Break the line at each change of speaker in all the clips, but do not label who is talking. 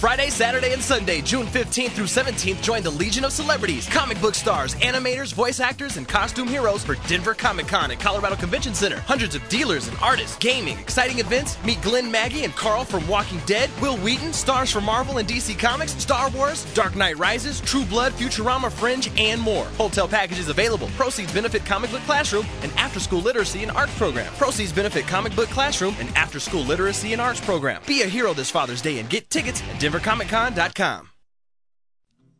Friday, Saturday, and Sunday, June 15th through 17th, join the Legion of Celebrities, comic book stars, animators, voice actors, and costume heroes for Denver Comic Con at Colorado Convention Center. Hundreds of dealers and artists, gaming, exciting events. Meet Glenn Maggie and Carl from Walking Dead, Wil Wheaton, stars from Marvel and DC Comics, Star Wars, Dark Knight Rises, True Blood, Futurama, Fringe, and more. Hotel packages available. Proceeds benefit Comic Book Classroom and After School Literacy and Arts Program. Proceeds benefit Comic Book Classroom and After School Literacy and Arts Program. Be a hero this Father's Day and get tickets at DenverComicCon.com.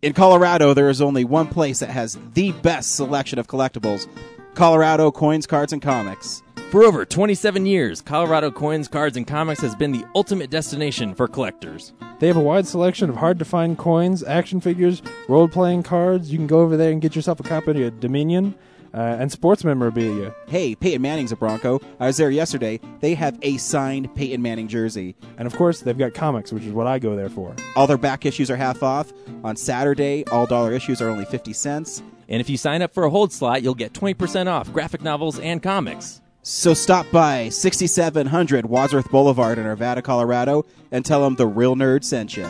In Colorado, there is only one place that has the best selection of collectibles Colorado Coins, Cards, and Comics.
For over 27 years, Colorado Coins, Cards, and Comics has been the ultimate destination for collectors.
They have a wide selection of hard to find coins, action figures, role playing cards. You can go over there and get yourself a copy of Dominion uh, and sports memorabilia.
Hey, Peyton Manning's a Bronco. I was there yesterday. They have a signed Peyton Manning jersey.
And of course, they've got comics, which is what I go there for.
All their back issues are half off. On Saturday, all dollar issues are only 50 cents.
And if you sign up for a hold slot, you'll get 20% off graphic novels and comics.
So stop by 6700 Wadsworth Boulevard in Arvada, Colorado, and tell them the real nerd sent you.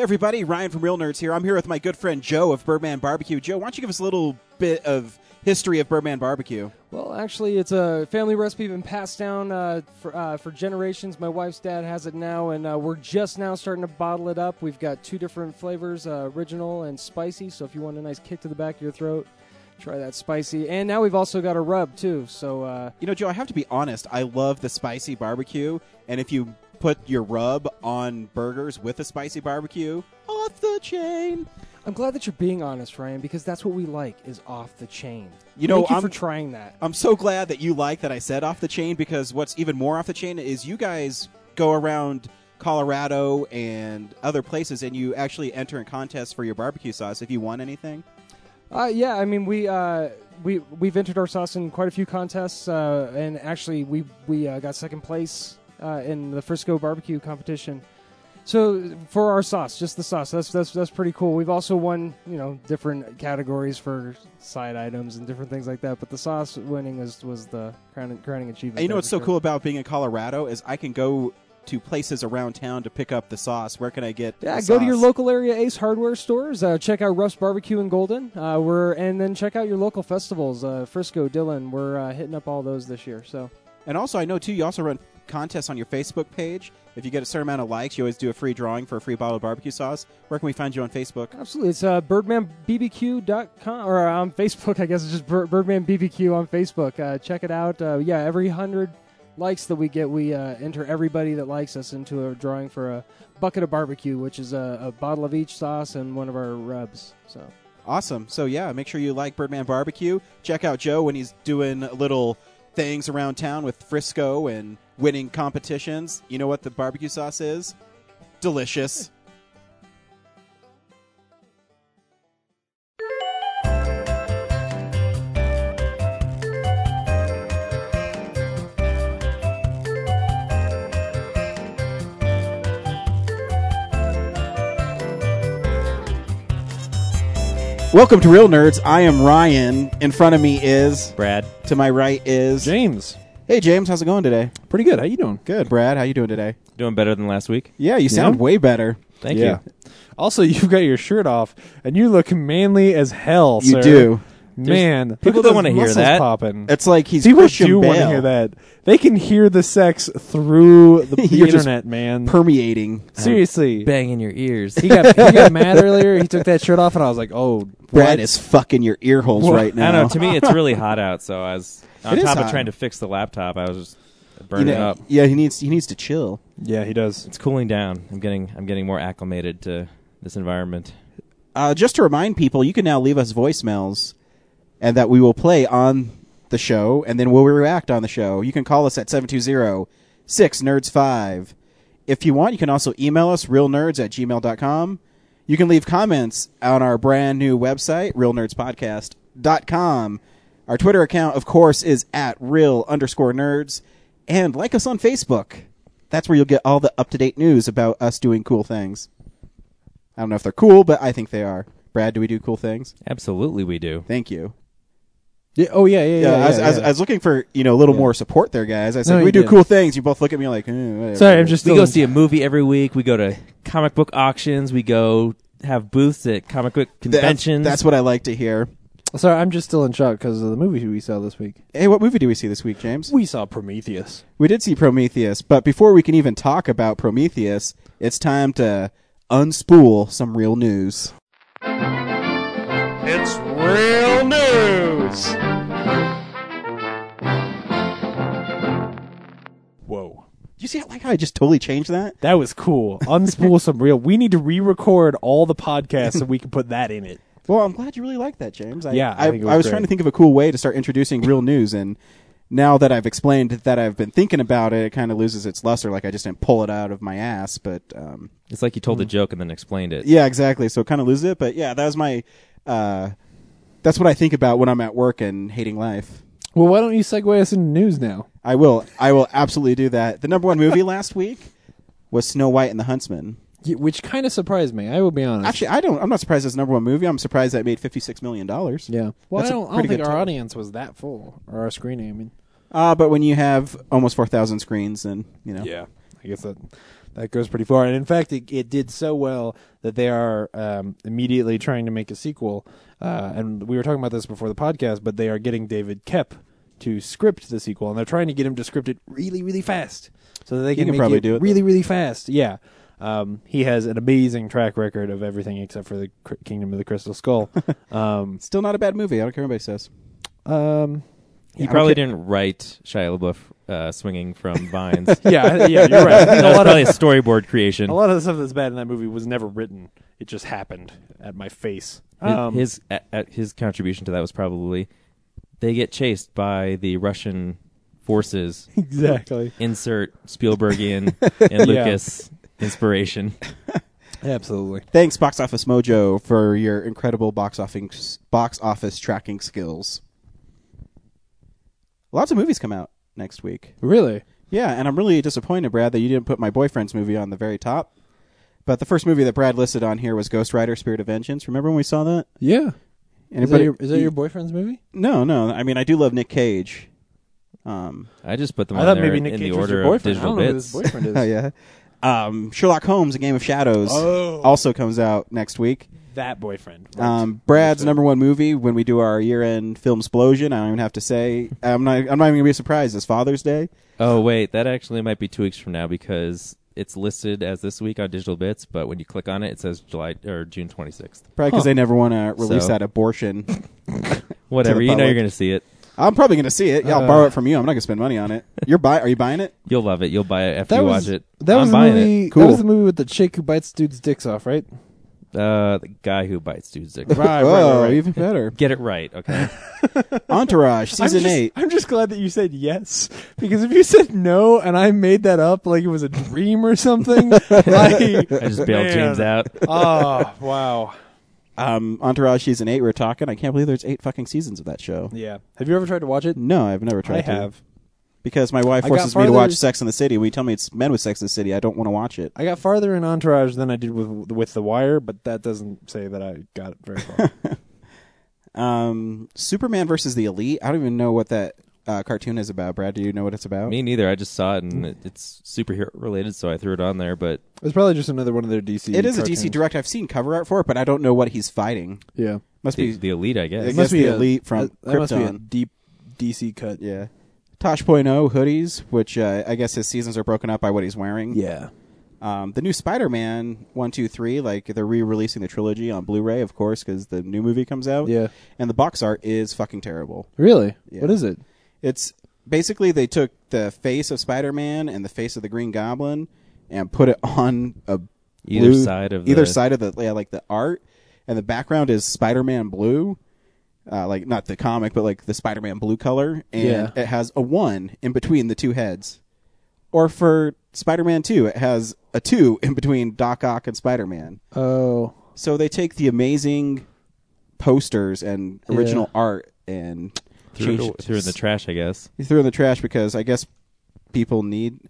Hey everybody, Ryan from Real Nerds here. I'm here with my good friend Joe of Birdman Barbecue. Joe, why don't you give us a little bit of history of Birdman Barbecue?
Well, actually, it's a family recipe been passed down uh, for uh, for generations. My wife's dad has it now, and uh, we're just now starting to bottle it up. We've got two different flavors: uh, original and spicy. So if you want a nice kick to the back of your throat, try that spicy. And now we've also got a rub too. So uh,
You know, Joe, I have to be honest. I love the spicy barbecue, and if you put your rub on burgers with a spicy barbecue, off the chain.
I'm glad that you're being honest, Ryan, because that's what we like is off the chain.
You know,
Thank you
I'm-
for trying that.
I'm so glad that you like that I said off the chain because what's even more off the chain is you guys go around Colorado and other places and you actually enter in contests for your barbecue sauce if you want anything.
Uh, yeah, I mean we uh, we we've entered our sauce in quite a few contests, uh, and actually we we uh, got second place uh, in the Frisco barbecue competition. So for our sauce, just the sauce, that's that's that's pretty cool. We've also won you know different categories for side items and different things like that. But the sauce winning was was the crowning, crowning achievement.
And you know what's so
sure.
cool about being in Colorado is I can go to places around town to pick up the sauce. Where can I get?
Yeah, go to your local area Ace Hardware stores. Uh, check out Ruff's Barbecue in Golden. Uh, we're and then check out your local festivals. Uh, Frisco, Dillon. We're uh, hitting up all those this year. So
And also, I know too, you also run contests on your Facebook page. If you get a certain amount of likes, you always do a free drawing for a free bottle of barbecue sauce. Where can we find you on Facebook?
absolutely, it's uh, birdmanbbq.com or on Facebook. I guess it's just Bir- Birdman BBQ on Facebook. Uh, check it out. Uh, yeah, every hundred likes that we get, we uh, enter everybody that likes us into a drawing for a bucket of barbecue, which is a, a bottle of each sauce and one of our rubs. So.
Awesome. So yeah, make sure you like Birdman Barbecue. Check out Joe when he's doing little things around town with Frisco and winning competitions. You know what the barbecue sauce is? Delicious. Welcome to Real Nerds. I am Ryan. In front of me is
Brad.
To my right is
James.
Hey James, how's it going today?
Pretty good. How you doing?
Good, Brad. How you doing today?
Doing better than last week.
Yeah, you sound
Yeah?
way better.
Thank
yeah.
you.
Also, you've got your shirt off, and you look manly as hell.
You
sir.
do.
Man,
There's-
look
people
at
don't
those
wanna hear
muscles
that.
Popping.
It's like he's
People
Christian
do want to
Bale
hear that. They can hear the sex through the, the
You're just
internet, man.
permeating.
Seriously, uh,
Bang in your ears.
he got he got mad earlier. He took that shirt off, and I was like, "Oh,
Brad
what?
is fucking your ear holes
What?
right now.
I don't know. To me, it's really hot out, so I was on
It is
top of
hot.
trying to fix the laptop. I was just
You
burning
know-
up.
Yeah, he needs he needs to chill.
Yeah, he does.
It's cooling down. I'm getting I'm getting more acclimated to this environment.
Uh, just to remind people, you can now leave us voicemails, and that we will play on the show, and then we'll react on the show. You can call us at 720-6nerds5. If you want, you can also email us, realnerds at gmail.com. You can leave comments on our brand new website, realnerdspodcast.com. Our Twitter account, of course, is at real underscore nerds. And like us on Facebook. That's where you'll get all the up-to-date news about us doing cool things. I don't know if they're cool, but I think they are. Brad, do we do cool things?
Absolutely, we do.
Thank you.
Yeah, oh yeah, yeah, yeah.
Yeah, I, was,
yeah,
I, was,
yeah.
I was looking for you know a little
Yeah.
more support there, guys. I said
No,
we
you
do
didn't.
cool things. You both look at me like, eh, whatever.
Sorry, I'm just
we go see a movie every week. We go to comic book auctions. We go have booths at comic book
That's-
conventions.
That's, what I like to hear.
Sorry, I'm just still in shock because of the movie we saw this week.
Hey, what movie do we see this week, James?
We saw Prometheus.
We did see Prometheus, but before we can even talk about Prometheus, it's time to unspool some real news.
It's real news.
Whoa.
You see, how, like how I just totally changed that.
That was cool. Unspool some real. We need to re-record all the podcasts so we can put that in it.
Well, I'm glad you really like that, James. I,
Yeah, I
I,
think it was
was trying to think of a cool way to start introducing real news, and now that I've explained that I've been thinking about it, it kind of loses its luster. Like I just didn't pull it out of my ass, but um,
it's like you told a joke and then explained it.
yeah, exactly. So it kind of loses it. But yeah, that was my. Uh, that's what I think about when I'm at work and hating life.
Well, why don't you segue us into news now?
I will. I will absolutely do that. The number one movie last week was Snow White and the Huntsman.
Y- Which kind of surprised me. I will be honest.
Actually, I don't. I'm not surprised it's number one movie. I'm surprised that it made 56 million dollars.
yeah. Well,
That's
I
a
don't, I don't
pretty
think
good
our
total.
audience was that full, or our screening. I mean,
Uh, but when you have almost 4,000 screens, then you know,
yeah, I guess that that goes pretty far. And in fact, it, it did so well that they are um, immediately trying to make a sequel. Uh, and we were talking about this before the podcast, but they are getting David Koepp to script the sequel, and they're trying to get him to script it really, really fast, so that they can,
can
make
probably
it
do it,
really, really fast. Yeah. Um, he has an amazing track record of everything except for the Cr- Kingdom of the Crystal Skull. um,
still not a bad movie. I don't care what anybody says.
um,
He
Yeah,
probably didn't write Shia LaBeouf uh, swinging from vines.
yeah, yeah, you're right. I
that
a
was
lot
probably
of
a storyboard creation.
a lot of the stuff that's bad in that movie was never written. It just happened at my face.
His,
Um,
his a- a- his contribution to that was probably they get chased by the Russian forces.
exactly.
Insert Spielbergian and
Yeah.
Lucas inspiration.
Absolutely.
Thanks, Box Office Mojo, for your incredible box office box office tracking skills. Lots of movies come out next week.
Really?
Yeah, and I'm really disappointed, Brad, that you didn't put my boyfriend's movie on the very top. But the first movie that Brad listed on here was Ghost Rider: Spirit of Vengeance. Remember when we saw that?
Yeah. Is that,
Anybody?
your, is that your boyfriend's movie?
No, no. I mean, I do love Nick Cage. Um,
I just put them
I
on
thought
there
maybe Nick
in
Cage
the
was your
of
boyfriend. I
digital
don't know who
bits.
his boyfriend is.
oh yeah. Um, Sherlock Holmes: A Game of Shadows
Oh.
also comes out next week.
That boyfriend. Right.
Um, Brad's number one movie when we do our year-end film explosion. I don't even have to say. I'm not. I'm not even gonna be surprised. It's Father's Day.
Oh wait, that actually might be two weeks from now because it's listed as this week on digital bits, but when you click on it, it says July or June 26th.
Probably because they never want to release
So-
that abortion.
Whatever, you know
public.
you're going to see it.
I'm probably gonna see it. Yeah, I'll
Uh,
borrow it from you. I'm not gonna spend money on it. You're buy. Are you buying it?
You'll love it. You'll buy it after
that
you
was,
watch it.
That
I'm
was the
buying
movie.
Cool.
That was the movie with the chick who bites dudes' dicks off, right?
it. Uh, the guy who bites dude's dick.
Right,
oh, even better.
Get it right, okay?
Entourage season
I'm just,
eight.
I'm just glad that you said yes because if you said no and I made that up like it was a dream or something, I,
I just bailed
Man.
James out.
Oh wow!
Um, Entourage season eight. We're talking. I can't believe there's eight fucking seasons of that show.
Yeah. Have you ever tried to watch it?
No, I've never tried.
I
to.
have.
because my wife
I got
forces me to
farther-
watch Sex in the City. When you tell me it's men with Sex in the City, I don't want to watch it.
I got farther in Entourage than I did with with The Wire, but that doesn't say that I got it very far.
Um, Superman versus the Elite. I don't even know what that uh, cartoon is about. Brad, do you know what it's about?
Me neither. I just saw it and it, it's superhero related, so I threw it on there. But
it's probably just another one of their DC.
It is a
cartoons.
DC direct. I've seen cover art for it, but I don't know what he's fighting.
Yeah,
Must
the,
be
the elite, I guess.
It must be
the
a-
Elite from
that, that must be a
Krypton.
deep DC cut.
yeah. Tosh.0 hoodies, which uh, I guess his seasons are broken up by what he's wearing.
Yeah.
Um, the new Spider-Man one, two, three, like they're re-releasing the trilogy on Blu-ray, of course, because the new movie comes out.
Yeah.
And the box art is fucking terrible.
Really?
Yeah.
What is it?
It's basically they took the face of Spider-Man and the face of the Green Goblin and put it on a
Either
blue-
side of
either
the-
side of the yeah, like the art, and the background is Spider-Man blue, uh, like not the comic, but like the Spider-Man blue color, and
Yeah.
it has a one in between the two heads. Or for Spider-Man Two, it has a two in between Doc Ock and Spider-Man.
Oh.
So they take the amazing posters and original
Yeah.
art and
threw, it, threw it in the trash, I guess.
he threw it in the trash because I guess people need.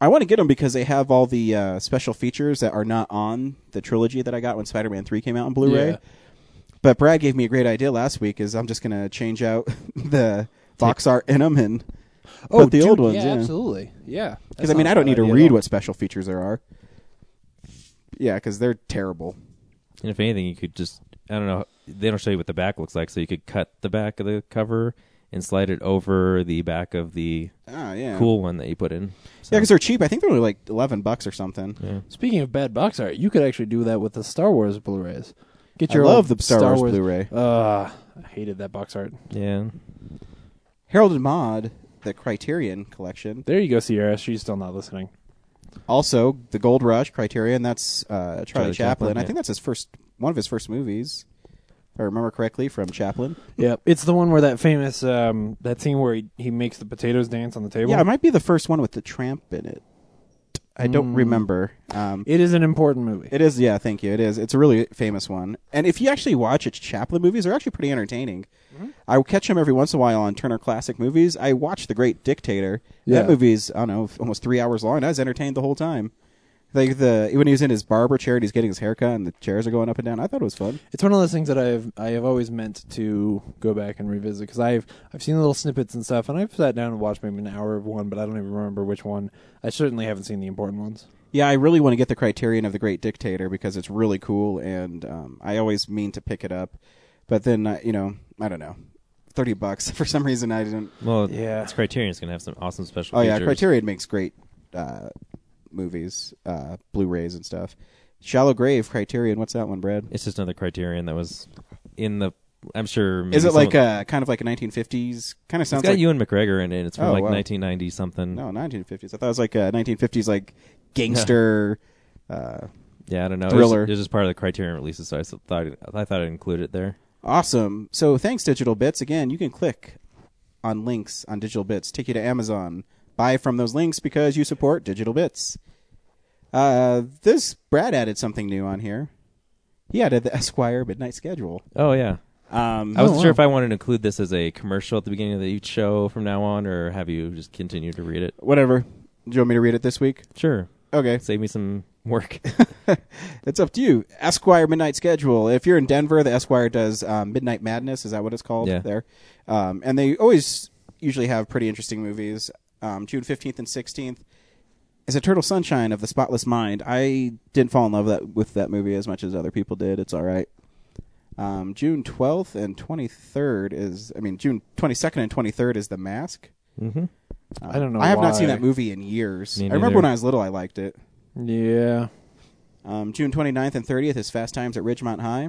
I want to get them because they have all the uh, special features that are not on the trilogy that I got when Spider-Man Three came out on Blu-ray.
Yeah.
But Brad gave me a great idea last week. Is I'm just gonna change out the box art in them and put the
dude,
old ones.
Yeah,
Yeah,
absolutely. Yeah.
Because I mean, I don't need to read what special features there are. Yeah, because they're terrible.
And if anything, you could just I don't know. They don't show you what the back looks like, so you could cut the back of the cover and slide it over the back of the
Ah, yeah,
cool one that you put in. So,
Yeah, because they're cheap. I think they're only like eleven bucks or something.
yeah.
Speaking of bad box art, you could actually do that with the Star Wars Blu-rays. Get
I
your
love
old
the Star, Wars, Blu-ray.
Uh, I hated that box art.
yeah.
Harold and Maude, the Criterion collection.
There you go, Sierra. She's still not listening.
Also, the Gold Rush Criterion. That's uh, Charlie,
Charlie
Chaplin.
Chaplin,
I
yeah.
think that's his first one of his first movies. I remember correctly, from Chaplin.
Yeah, it's the one where that famous um, that scene where he, he makes the potatoes dance on the table.
Yeah, it might be the first one with the tramp in it. I don't
Mm.
remember. Um,
it is an important movie.
it is, yeah. Thank you. It is. It's a really famous one. And if you actually watch its Chaplin movies, they're actually pretty entertaining.
Mm-hmm.
I will catch them every once in a while on Turner Classic Movies. I watched The Great Dictator.
Yeah.
That movie's I don't know almost three hours long. I was entertained the whole time. Like the when he was in his barber chair and he's getting his haircut and the chairs are going up and down. I thought it was fun.
It's one of those things that I've I have always meant to go back and revisit because I've I've seen little snippets and stuff, and I've sat down and watched maybe an hour of one, but I don't even remember which one. I certainly haven't seen the important ones.
Yeah, I really want to get the Criterion of the Great Dictator because it's really cool, and um, I always mean to pick it up, but then uh, you know I don't know, thirty bucks for some reason I didn't.
Well,
Yeah.
it's Criterion's gonna have some awesome special.
Oh yeah. Criterion makes great uh, movies, uh, Blu-rays and stuff. Shallow Grave Criterion. What's that one, Brad?
It's just another Criterion that was in the. I'm sure.
Is it like a kind of like a 1950s? Kind of
It's
sounds
got
like
Ewan McGregor in it. It's from
Oh,
like
wow.
1990 something.
no 1950s. I thought it was like a 1950s like gangster. uh,
Yeah, I don't know.
Thriller.
It was, it was just part of the Criterion releases, so I thought I thought I'd include it there.
Awesome. So thanks, Digital Bits. Again, you can click on links on Digital Bits, take you to Amazon. Buy from those links because you support Digital Bits. Uh, this Brad added something new on here. He added the Esquire Midnight Schedule.
Oh yeah,
Um,
I wasn't
wow.
sure if I wanted to include this as a commercial at the beginning of the each show from now on, or have you just continue to read it.
whatever. Do you want me to read it this week?
Sure,
Okay,
save me some work.
it's up to you. Esquire Midnight Schedule. If you're in Denver, the Esquire does um, Midnight Madness. Is that what it's called
Yeah.
there? Um, and they always usually have pretty interesting movies. Um, June 15th and 16th is Eternal Sunshine of the Spotless Mind. I didn't fall in love that, with that movie as much as other people did. It's all right. Um, June 12th and 23rd is, I mean, June 22nd and 23rd is The Mask.
mm-hmm.
Um,
I don't know
I have not seen that movie in years.
Me
I remember
neither.
when I was little, I liked it.
Yeah,
Um, June 29th and 30th is Fast Times at Ridgemont High.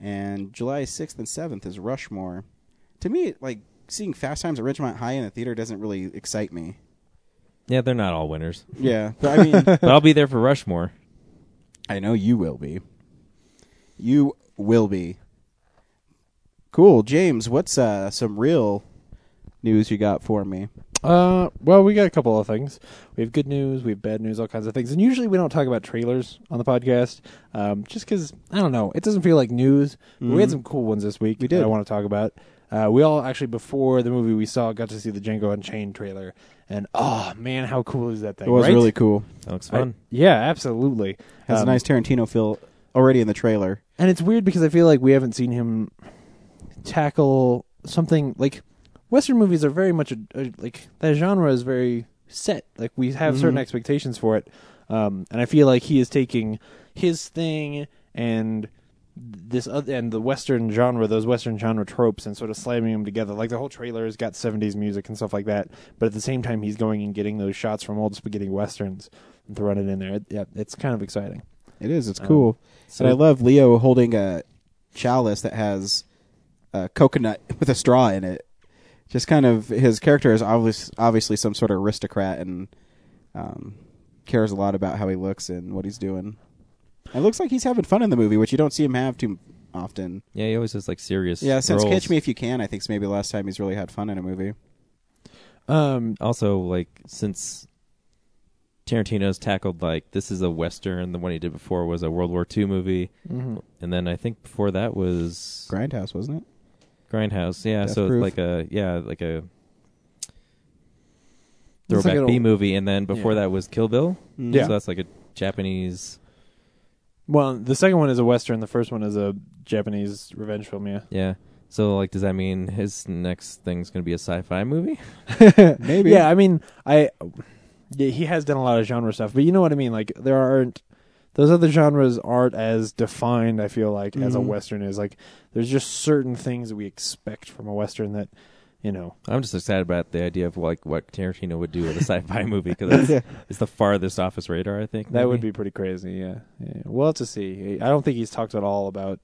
And July 6th and 7th is Rushmore. To me, like, seeing Fast Times at Ridgemont High in the theater doesn't really excite me.
Yeah, they're not all winners,
Yeah, but I mean,
but I'll be there for Rushmore.
I know you will be. You will be. Cool. James, what's uh, some real news you got for me?
Uh, well, we got a couple of things. We have good news, we have bad news, all kinds of things. And usually we don't talk about trailers on the podcast, um, just because I don't know, it doesn't feel like news. But we had
Mhm.
some cool ones this week.
We did.
that I want to talk about. Uh, we all actually before the movie we saw got to see the Django Unchained trailer, and oh man, how cool is that thing?
It was
right?
really cool.
That looks
I-
fun.
yeah, absolutely.
Has
Um,
a nice Tarantino feel already in the trailer.
And it's weird because I feel like we haven't seen him tackle something like Western movies are very much a, a, like that genre is very set. Like we have certain
Mhm.
expectations for it, um, and I feel like he is taking his thing and this other and the Western genre, those Western genre tropes, and sort of slamming them together. Like the whole trailer has got '70s music and stuff like that, but at the same time, he's going and getting those shots from old spaghetti westerns and throwing it in there. It, yeah, it's kind of exciting.
It is. It's
Um,
cool.
So
and I love Leo holding a chalice that has a coconut with a straw in it. Just kind of his character is obvious, obviously some sort of aristocrat and um, cares a lot about how he looks and what he's doing. It looks like he's having fun in the movie, which you don't see him have too often.
Yeah, he always has like serious.
Yeah, since
roles.
Catch Me If You Can, I think is maybe the last time he's really had fun in a movie.
um,
Also, like since Tarantino's tackled like this is a western, the one he did before was a World War II movie,
mhm.
and then I think before that was
Grindhouse, wasn't it?
Grindhouse. Yeah,
Death
so
Proof.
like a yeah like a
It's like
throwback B movie, and then before
Yeah.
that was Kill Bill.
Mm.
Yeah.
so that's like a Japanese
Well, the second one is a western. The first one is a Japanese revenge film. Yeah.
Yeah. So like, does that mean his next thing's going to be a sci-fi movie?
Maybe.
Yeah, I mean, I yeah, he has done a lot of genre stuff, but you know what I mean. Like there aren't those other genres aren't as defined. I feel like as a
Mhm.
western is. Like there's just certain things that we expect from a western that you know.
I'm just excited about the idea of like what Tarantino would do with a sci-fi movie because it's, it's the farthest off his radar. I think
That would be pretty crazy. Yeah. yeah. We'll have to see. I don't think he's talked at all about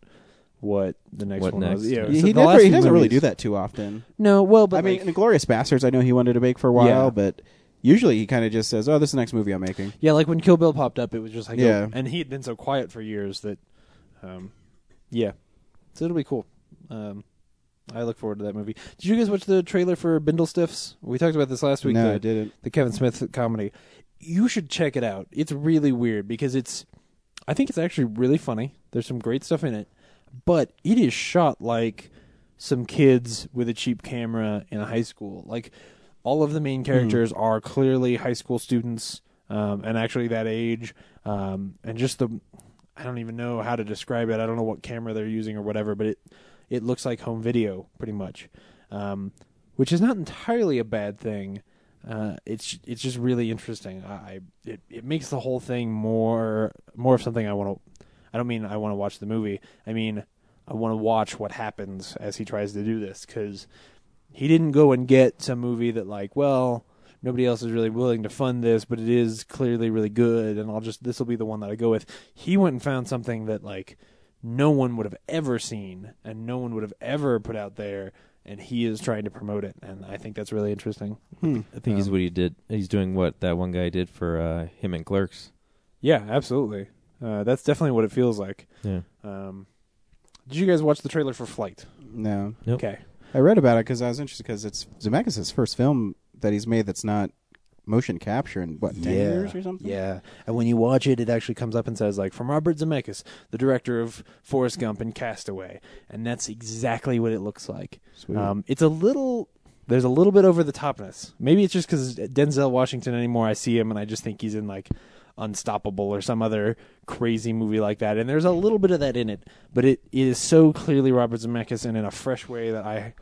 what the next
What
one
next,
was. Yeah,
yeah.
so
he
the
never,
last
he doesn't really do that too often.
No, well, but
I mean,
like-
Inglourious Basterds, I know he wanted to make for a while,
Yeah.
but usually he kind of just says, "Oh, this is the next movie I'm making."
Yeah, like when Kill Bill popped up, it was just like,
Yeah.
oh, and he had been so quiet for years that, um, yeah, so it'll be cool. Um, I look forward to that movie. Did you guys watch the trailer for Bindlestiffs? We talked about this last week.
no,
the,
I didn't.
the Kevin Smith comedy. You should check it out. It's really weird because it's, I think it's actually really funny. There's some great stuff in it, but it is shot like some kids with a cheap camera in a high school. Like all of the main characters are clearly high school students, um, and actually that age, um, and just the, I don't even know how to describe it. I don't know what camera they're using or whatever, but it, it looks like home video pretty much, um, which is not entirely a bad thing. Uh, it's it's just really interesting. I it it makes the whole thing more more of something I want to. I don't mean I want to watch the movie. I mean I want to watch what happens as he tries to do this because he didn't go and get some movie that like well nobody else is really willing to fund this, but it is clearly really good, and I'll just this will be the one that I go with. He went and found something that like no one would have ever seen and no one would have ever put out there and he is trying to promote it and i think that's really interesting
Hmm.
I think he's
Um,
what he did. He's doing what that one guy did for uh, him and Clerks.
yeah absolutely uh, that's definitely what it feels like
Yeah.
um, did you guys watch the trailer for flight
No,
Nope.
okay
I read about it because I was interested because it's Zemeckis' first film that he's made that's not motion capture in what ten years or something.
Yeah, and when you watch it, it actually comes up and says like from Robert Zemeckis, the director of Forrest Gump and Castaway, and that's exactly what it looks like. Um, it's a little. There's a little bit over the topness. Maybe it's just because Denzel Washington anymore. I see him and I just think he's in like Unstoppable or some other crazy movie like that. And there's a little bit of that in it, but it, it is so clearly Robert Zemeckis and in a fresh way that I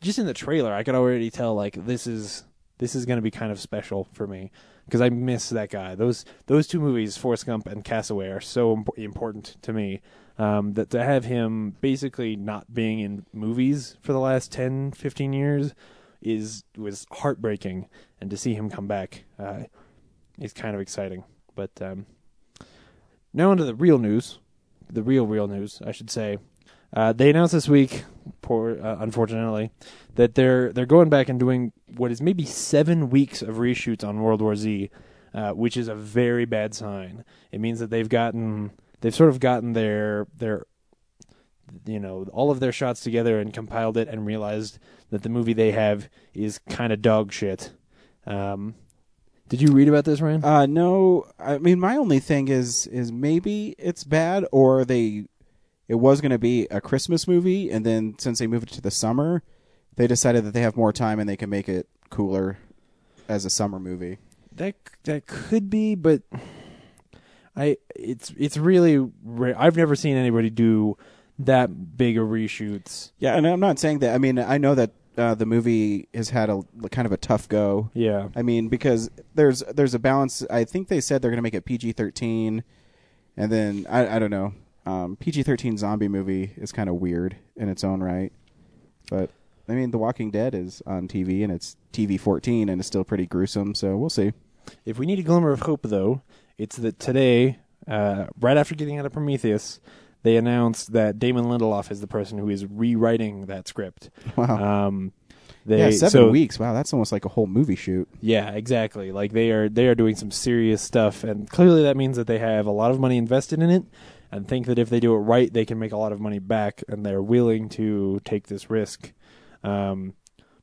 just in the trailer I could already tell like this is this is going to be kind of special for me because I miss that guy. Those those two movies, Forrest Gump and Castaway, are so imp- important to me. Um, that to have him basically not being in movies for the last 10, 15 years is was heartbreaking, and to see him come back uh, is kind of exciting. But um, now onto the real news, the real real news, I should say. Uh, they announced this week, poor, uh, unfortunately, that they're they're going back and doing what is maybe seven weeks of reshoots on World War Z, uh, which is a very bad sign. It means that they've gotten they've sort of gotten their their you know all of their shots together and compiled it and realized that the movie they have is kind of dog shit. Um, did you read about this, Ryan?
Uh, no, I mean my only thing is is maybe it's bad or they it was going to be a Christmas movie and then since they moved it to the summer, they decided that they have more time and they can make it cooler as a summer movie.
That that could be, but I it's it's really rare. I've never seen anybody do that big of reshoots.
Yeah, and I'm not saying that. I mean, I know that uh, the movie has had a kind of a tough go.
Yeah,
I mean, because there's there's a balance. I think they said they're going to make it PG-13, and then I I don't know. Um, PG-13 zombie movie is kind of weird in its own right, but I mean, The Walking Dead is on TV and it's TV-14 and it's still pretty gruesome. So we'll see.
If we need a glimmer of hope, though, it's that today, uh, right after getting out of Prometheus, they announced that Damon Lindelof is the person who is rewriting that script.
Wow.
Um, they,
yeah, seven
so-
weeks. Wow, that's almost like a whole movie shoot.
Yeah, exactly. Like they are they are doing some serious stuff, and clearly that means that they have a lot of money invested in it, and think that if they do it right, they can make a lot of money back, and they're willing to take this risk. Um,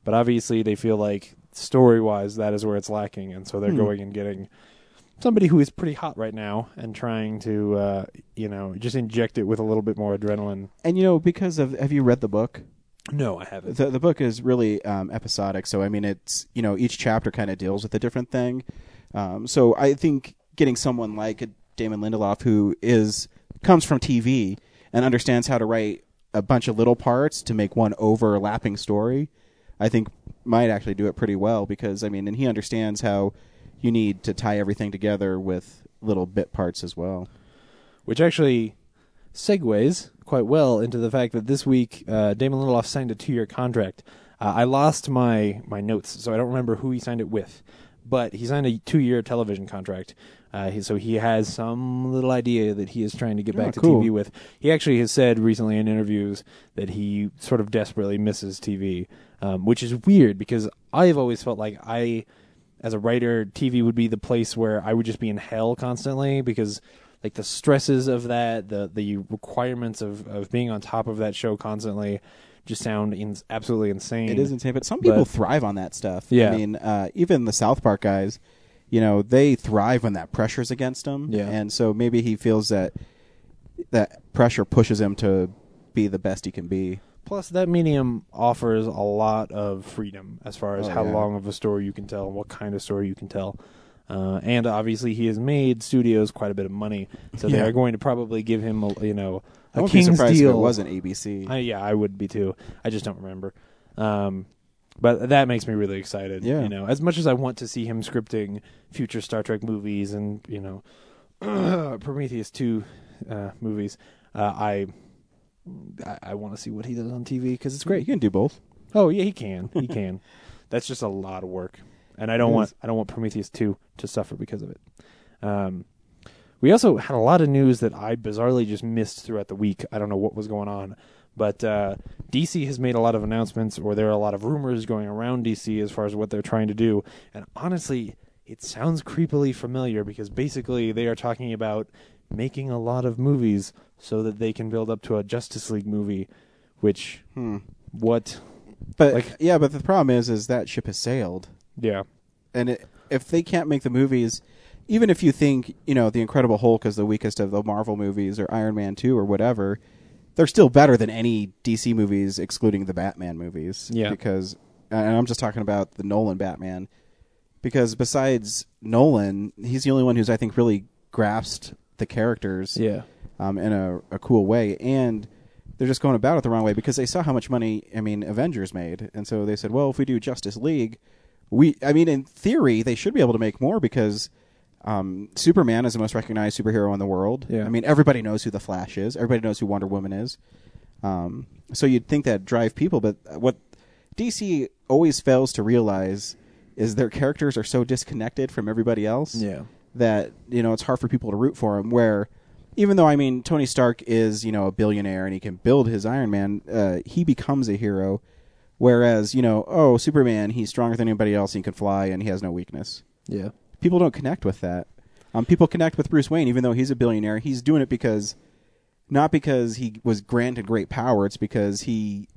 but obviously, they feel like story wise, that is where it's lacking, and so they're
Hmm.
going and getting somebody who is pretty hot right now and trying to uh, you know just inject it with a little bit more adrenaline.
And you know, because of have you read the book?
No, I haven't.
the the book is really um, episodic. So I mean, it's you know each chapter kind of deals with a different thing. Um, so I think getting someone like a Damon Lindelof who is comes from TV and understands how to write a bunch of little parts to make one overlapping story, I think might actually do it pretty well because I mean, and he understands how you need to tie everything together with little bit parts as well.
which actually segues quite well into the fact that this week uh, Damon Lindelof signed a two-year contract. Uh, I lost my my notes, so I don't remember who he signed it with, but he signed a two-year television contract. Uh, he, so he has some little idea that he is trying to get back
Oh,
to
cool.
TV with. He actually has said recently in interviews that he sort of desperately misses TV, um, which is weird because I've always felt like I as a writer, TV would be the place where I would just be in hell constantly because like the stresses of that, the the requirements of of being on top of that show constantly just sound in, absolutely insane.
It is insane, but some people
But-
thrive on that stuff.
Yeah.
I mean, uh, even the South Park guys, you know, they thrive when that pressure's against them.
Yeah.
and so maybe he feels that that pressure pushes him to be the best he can be.
Plus, that medium offers a lot of freedom as far as
Oh,
how
yeah.
long of a story you can tell and what kind of story you can tell. Uh, and obviously, he has made studios quite a bit of money, so they are going to probably give him, a, you know,
I
a
won't be
king's
surprised
deal.
if it wasn't ABC.
I, yeah, I would be too. I just don't remember. Um, but that makes me really excited.
Yeah.
You know, as much as I want to see him scripting future Star Trek movies and you know, Prometheus two uh, movies, uh, I I, I want to see what he does on TV because it's great.
You
great.
can do both.
Oh yeah, he can. He can. That's just a lot of work, and I don't want. I don't want Prometheus two to suffer because of it. Um, we also had a lot of news that I bizarrely just missed throughout the week. I don't know what was going on, but uh, DC has made a lot of announcements, or there are a lot of rumors going around DC as far as what they're trying to do. And honestly, it sounds creepily familiar because basically they are talking about making a lot of movies so that they can build up to a Justice League movie. Which
Hmm.
what?
But
Like-
yeah, but the problem is, is that ship has sailed,
Yeah,
and it, if they can't make the movies, even if you think you know the Incredible Hulk is the weakest of the Marvel movies or Iron Man two or whatever, they're still better than any DC movies, excluding the Batman movies.
Yeah.
because and I'm just talking about the Nolan Batman, because besides Nolan, he's the only one who's I think really grasped the characters
yeah.
um, in a, a cool way, and they're just going about it the wrong way because they saw how much money I mean Avengers made, and so they said, well, if we do Justice League, we I mean in theory they should be able to make more because um, Superman is the most recognized superhero in the world.
Yeah.
I mean everybody knows who the Flash is, everybody knows who Wonder Woman is. Um, so you'd think that drive people, but what DC always fails to realize is their characters are so disconnected from everybody else
Yeah.
that you know it's hard for people to root for them. Where even though I mean Tony Stark is you know a billionaire and he can build his Iron Man, uh, he becomes a hero. Whereas you know oh Superman he's stronger than anybody else, he can fly and he has no weakness.
Yeah.
People don't connect with that. Um, people connect with Bruce Wayne even though he's a billionaire. He's doing it because not because he was granted great power. It's because he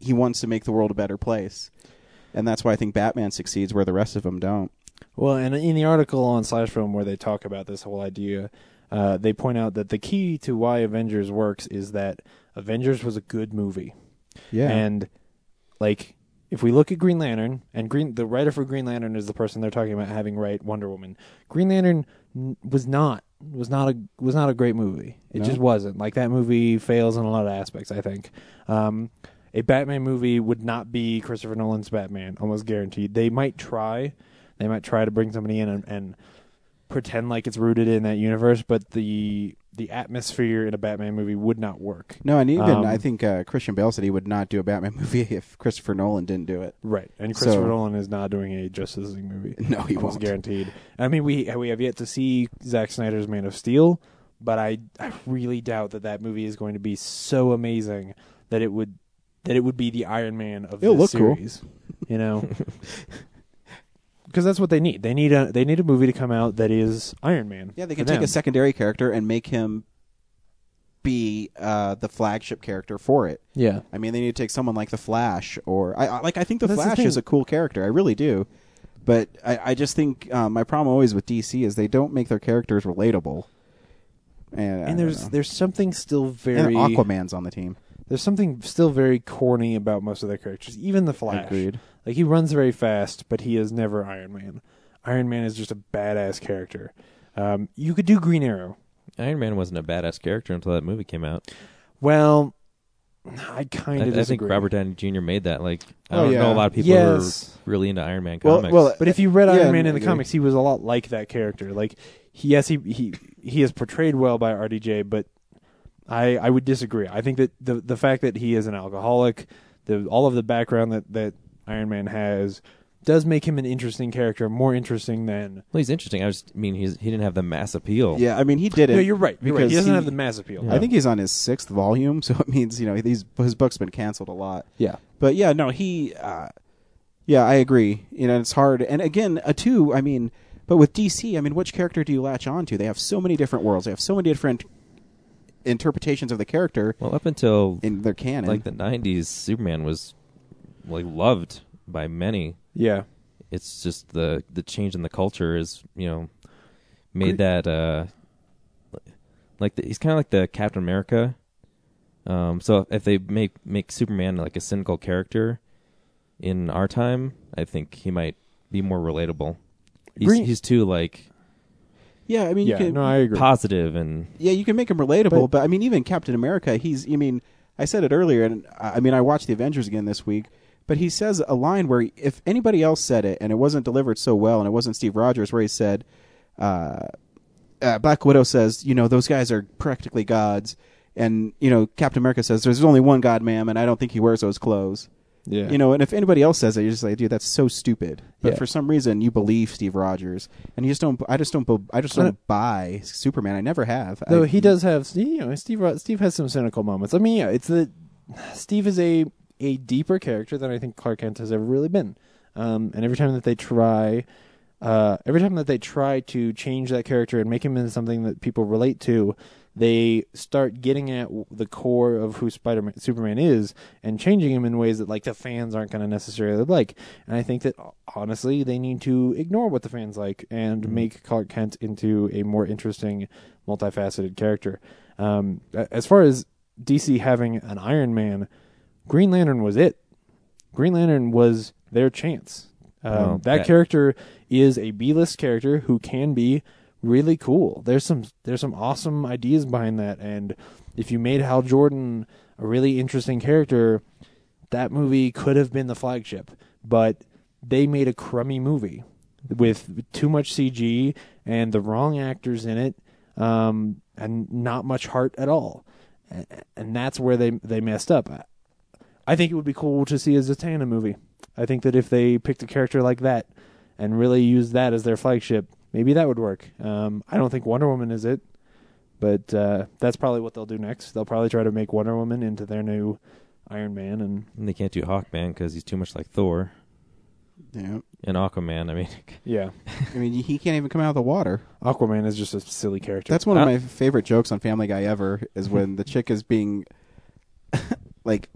he wants to make the world a better place. And that's why I think Batman succeeds where the rest of them don't.
Well, and in the article on Slash Film where they talk about this whole idea, uh, they point out that the key to why Avengers works is that Avengers was a good movie.
Yeah.
And like if we look at Green Lantern and Green the writer for Green Lantern is the person they're talking about having write Wonder Woman. Green Lantern n- was not was not a was not a great movie. It
No?
just wasn't. Like that movie fails in a lot of aspects, I think. Um a Batman movie would not be Christopher Nolan's Batman, almost guaranteed. They might try. They might try to bring somebody in and, and pretend like it's rooted in that universe, but the the atmosphere in a Batman movie would not work.
No, and even
Um,
I think uh, Christian Bale said he would not do a Batman movie if Christopher Nolan didn't do it.
Right, and Christopher
So-
Nolan is not doing a Justice League movie.
No, he won't.
guaranteed. I mean, we we have yet to see Zack Snyder's Man of Steel, but I I really doubt that that movie is going to be so amazing that it would that it would be the Iron Man of
It'll
the
look cool.
You know, because that's what they need. They need a they need a movie to come out that is Iron Man.
Yeah, they can take
them.
a secondary character and make him be uh, the flagship character for it.
Yeah,
I mean, they need to take someone like the Flash, or I, I like. I think the
That's
Flash
thing.
is a cool character. I really do, but I, I just think um, my problem always with DC is they don't make their characters relatable. And,
and there's
know.
there's something still
and
very
Aquaman's on the team.
there's something still very corny about most of their characters. Even the Flash.
Agreed.
Like he runs very fast, but he is never Iron Man. Iron Man is just a badass character. Um, you could do Green Arrow,
Iron Man wasn't a badass character until that movie came out.
Well, I kind
I,
of
I think Robert Downey Jr. made that. Like, I
Oh,
don't
yeah.
know a lot of people
Yes.
who are really into Iron Man
Well-
comics.
well,
But if you read
Yeah,
Iron Man in the comics, he was a lot like that character. Like, he, yes, he he he is portrayed well by RDJ, but I I would disagree. I think that the the fact that he is an alcoholic, the all of the background that that Iron Man has, does make him an interesting character, more interesting than.
well, he's interesting. I just mean he's he didn't have the mass appeal.
Yeah, I mean he did it.
No, you're right. You're right.
because
He doesn't
he-
have the mass appeal.
Yeah.
I think he's on his sixth volume, so it means you know he's, his book's been canceled a lot.
Yeah.
But yeah, no, he. Uh, yeah, I agree. You know, it's hard. And again, a two. I mean, but with DC, I mean, which character do you latch on to? They have so many different worlds. They have so many different interpretations of the character
Well, up until
in their canon.
like the '90s, Superman was like loved by many.
Yeah.
It's just the the change in the culture is you know made that uh like the, he's kind of like the Captain America. Um, so if they make make Superman like a cynical character in our time, I think he might be more relatable. He's
Green-
he's too like
yeah, I mean, you
Yeah.
can,
No, I agree.
positive and
Yeah, you can make him relatable,
But-
but, I mean, even Captain America, he's. I mean, I said it earlier, and I I mean, I watched the Avengers again this week, but he says a line where if anybody else said it and it wasn't delivered so well, and it wasn't Steve Rogers, where he said, uh, uh, Black Widow says, you know, those guys are practically gods, and you know, Captain America says, there's only one God, ma'am, and I don't think he wears those clothes.
Yeah.
You know, and if anybody else says it, you're just like, dude, that's so stupid. But
Yeah.
for some reason, you believe Steve Rogers, and you just don't. I just don't. I just
I
don't buy Superman. I never have.
Though
I,
he does have, you know, Steve. Steve has some cynical moments. I mean, yeah, it's the Steve is a a deeper character than I think Clark Kent has ever really been. Um, and every time that they try, uh, every time that they try to change that character and make him into something that people relate to, they start getting at the core of who Spider-Man, Superman is, and changing him in ways that like the fans aren't going to necessarily like. And I think that honestly, they need to ignore what the fans like and make Clark Kent into a more interesting, multifaceted character. Um, as far as DC having an Iron Man, Green Lantern was it. Green Lantern was their chance. Um, that- character is a B-list character who can be really cool. There's some there's some awesome ideas behind that, and if you made Hal Jordan a really interesting character, that movie could have been the flagship. But they made a crummy movie with too much CG and the wrong actors in it, um, and not much heart at all. And that's where they they messed up. I- I think it would be cool to see a Zatanna movie. I think that if they picked a character like that and really used that as their flagship, maybe that would work. Um, I don't think Wonder Woman is it, but uh, that's probably what they'll do next. They'll probably try to make Wonder Woman into their new Iron Man, and
And they can't do Hawkman because he's too much like Thor
Yeah.
and Aquaman. I mean,
yeah,
I mean, he can't even come out of the water.
Aquaman is just a silly character.
That's one of
Uh,
my favorite jokes on Family Guy ever. Is when the chick is being like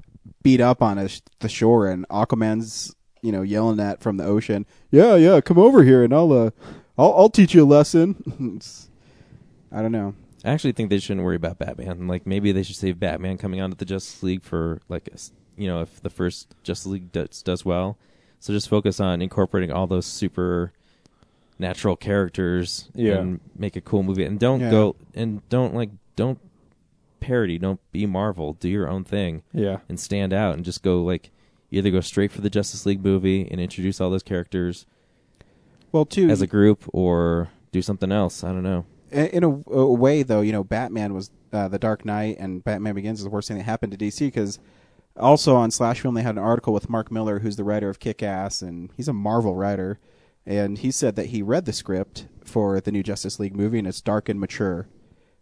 beat up on a sh- the shore, and Aquaman's you know yelling at from the ocean. Yeah, yeah, come over here, and I'll uh, I'll, I'll teach you a lesson. I don't know.
I actually think they shouldn't worry about Batman. Like maybe they should save Batman coming onto the Justice League for like a you know if the first Justice League does, does well. So just focus on incorporating all those super natural characters
Yeah.
and make a cool movie. And don't
Yeah.
go and don't like don't parody. Don't be Marvel. Do your own thing
yeah,
and stand out and just go like either go straight for the Justice League movie and introduce all those characters
Well, too,
as a group or do something else. I don't know.
in a, a way, though, you know, Batman was uh, the Dark Knight, and Batman Begins is the worst thing that happened to DC because also on Slash Film they had an article with Mark Millar, who's the writer of Kick Ass, and he's a Marvel writer, and he said that he read the script for the new Justice League movie, and it's dark and mature.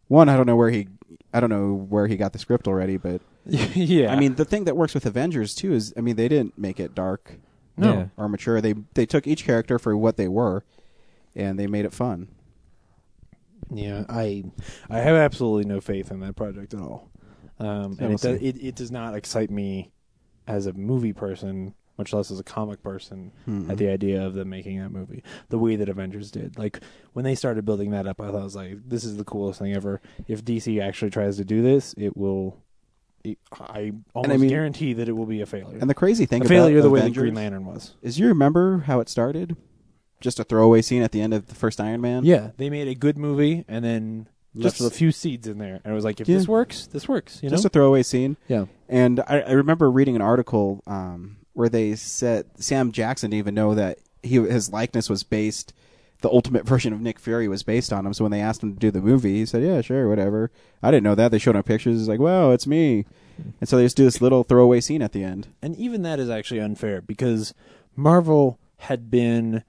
One, I don't know where he, I don't know where he got the script already, but
yeah.
I mean, the thing that works with Avengers too is, I mean, they didn't make it dark
No.
Yeah.
or mature. They they took each character for what they were, and they made it fun.
Yeah, I I have absolutely no faith in that project at all. Um, and it, does, it it does not excite me as a movie person, much less as a comic person,
Mhm.
at the idea of them making that movie the way that Avengers did. Like when they started building that up, I thought I was like, this is the coolest thing ever. If DC actually tries to do this, it will. It, I almost
mean-
guarantee that it will be a failure.
And the crazy thing
a failure the way that
Avengers
Green Lantern was.
is, you remember how it started? Just a throwaway scene at the end of the first Iron Man.
Yeah, they made a good movie, and then just a few seeds in there, and it was like, if
Yeah.
this works, this works. You
just
know?
a throwaway scene.
yeah.
And I, I remember reading an article um, where they said Sam Jackson didn't even know that he his likeness was based. The ultimate version of Nick Fury was based on him. So when they asked him to do the movie, he said, "Yeah, sure, whatever." I didn't know that. They showed him pictures. He's like, "Wow, it's me." And so they just do this little throwaway scene at the end.
And even that is actually unfair because Marvel had been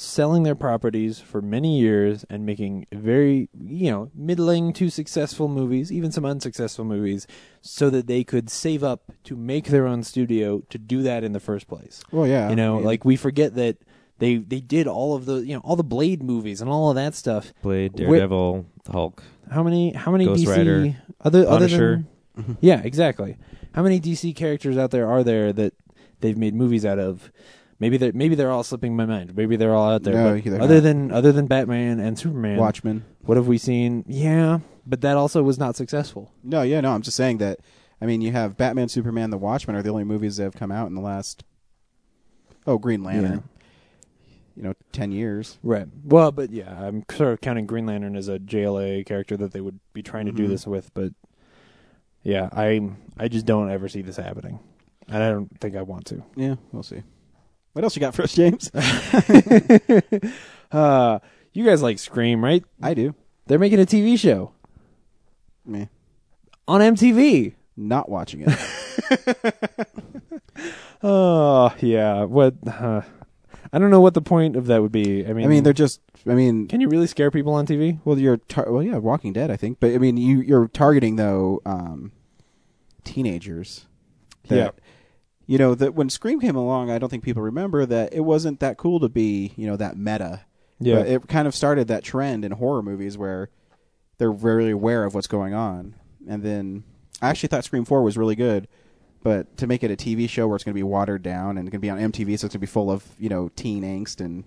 selling their properties for many years and making very, you know, middling to successful movies, even some unsuccessful movies, so that they could save up to make their own studio to do that in the first place.
Well, yeah,
You know,
I mean-
like we forget that they they did all of the, you know, all the Blade movies and all of that stuff.
Blade,
Where-
Daredevil, Hulk.
How many how many
Ghost
DC
Rider,
other other than Yeah, exactly. How many DC characters out there are there that they've made movies out of? Maybe they're maybe they're all slipping my mind. Maybe they're all out there.
No,
but
they're
other
not.
than other than Batman and Superman,
Watchmen.
what have we seen? Yeah, but that also was not successful.
No, yeah, no. I'm just saying that. I mean, you have Batman, Superman, The Watchmen are the only movies that have come out in the last. Oh, Green Lantern. You know, ten years.
Right. Well, but yeah, I'm sort of counting Green Lantern as a JLA character that they would be trying to do
Mhm.
this with, but yeah, I I just don't ever see this happening, and I don't think I want to.
Yeah, we'll see. What else you got for us, James?
uh, you guys like Scream, right?
I do.
They're making a TV show
Me
on MTV.
not watching it.
Oh yeah, what? Uh, I don't know what the point of that would be. I mean,
I mean, they're just. I mean,
can you really scare people on TV?
well, you're. Tar- well, yeah, Walking Dead, I think, but I mean, you you're targeting though um, teenagers. That,
Yeah.
You know that when Scream came along, I don't think people remember that it wasn't that cool to be, you know, that meta. But it kind of started that trend in horror movies where they're very aware of what's going on. And then I actually thought Scream 4 was really good, but to make it a TV show where it's going to be watered down and going to be on MTV, so it's going to be full of, you know, teen angst and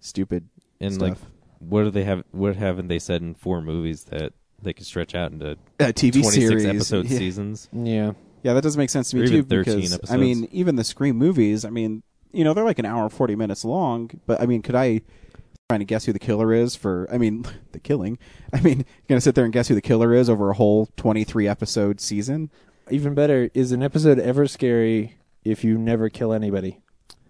stupid
And
stuff.
like, what do they have? What haven't they said in four movies that they could stretch out into uh,
a TV
twenty six
series.
episode
yeah.
seasons?
yeah,
Yeah, that doesn't make sense to me
Or
too.
even 13
because I mean, even the Scream movies. I mean, you know, they're like an hour and forty minutes long. But I mean, could I trying to guess who the killer is for? I mean, the killing. I mean, you're gonna sit there and guess who the killer is over a whole twenty three episode season?
even better is an episode ever scary if you never kill anybody?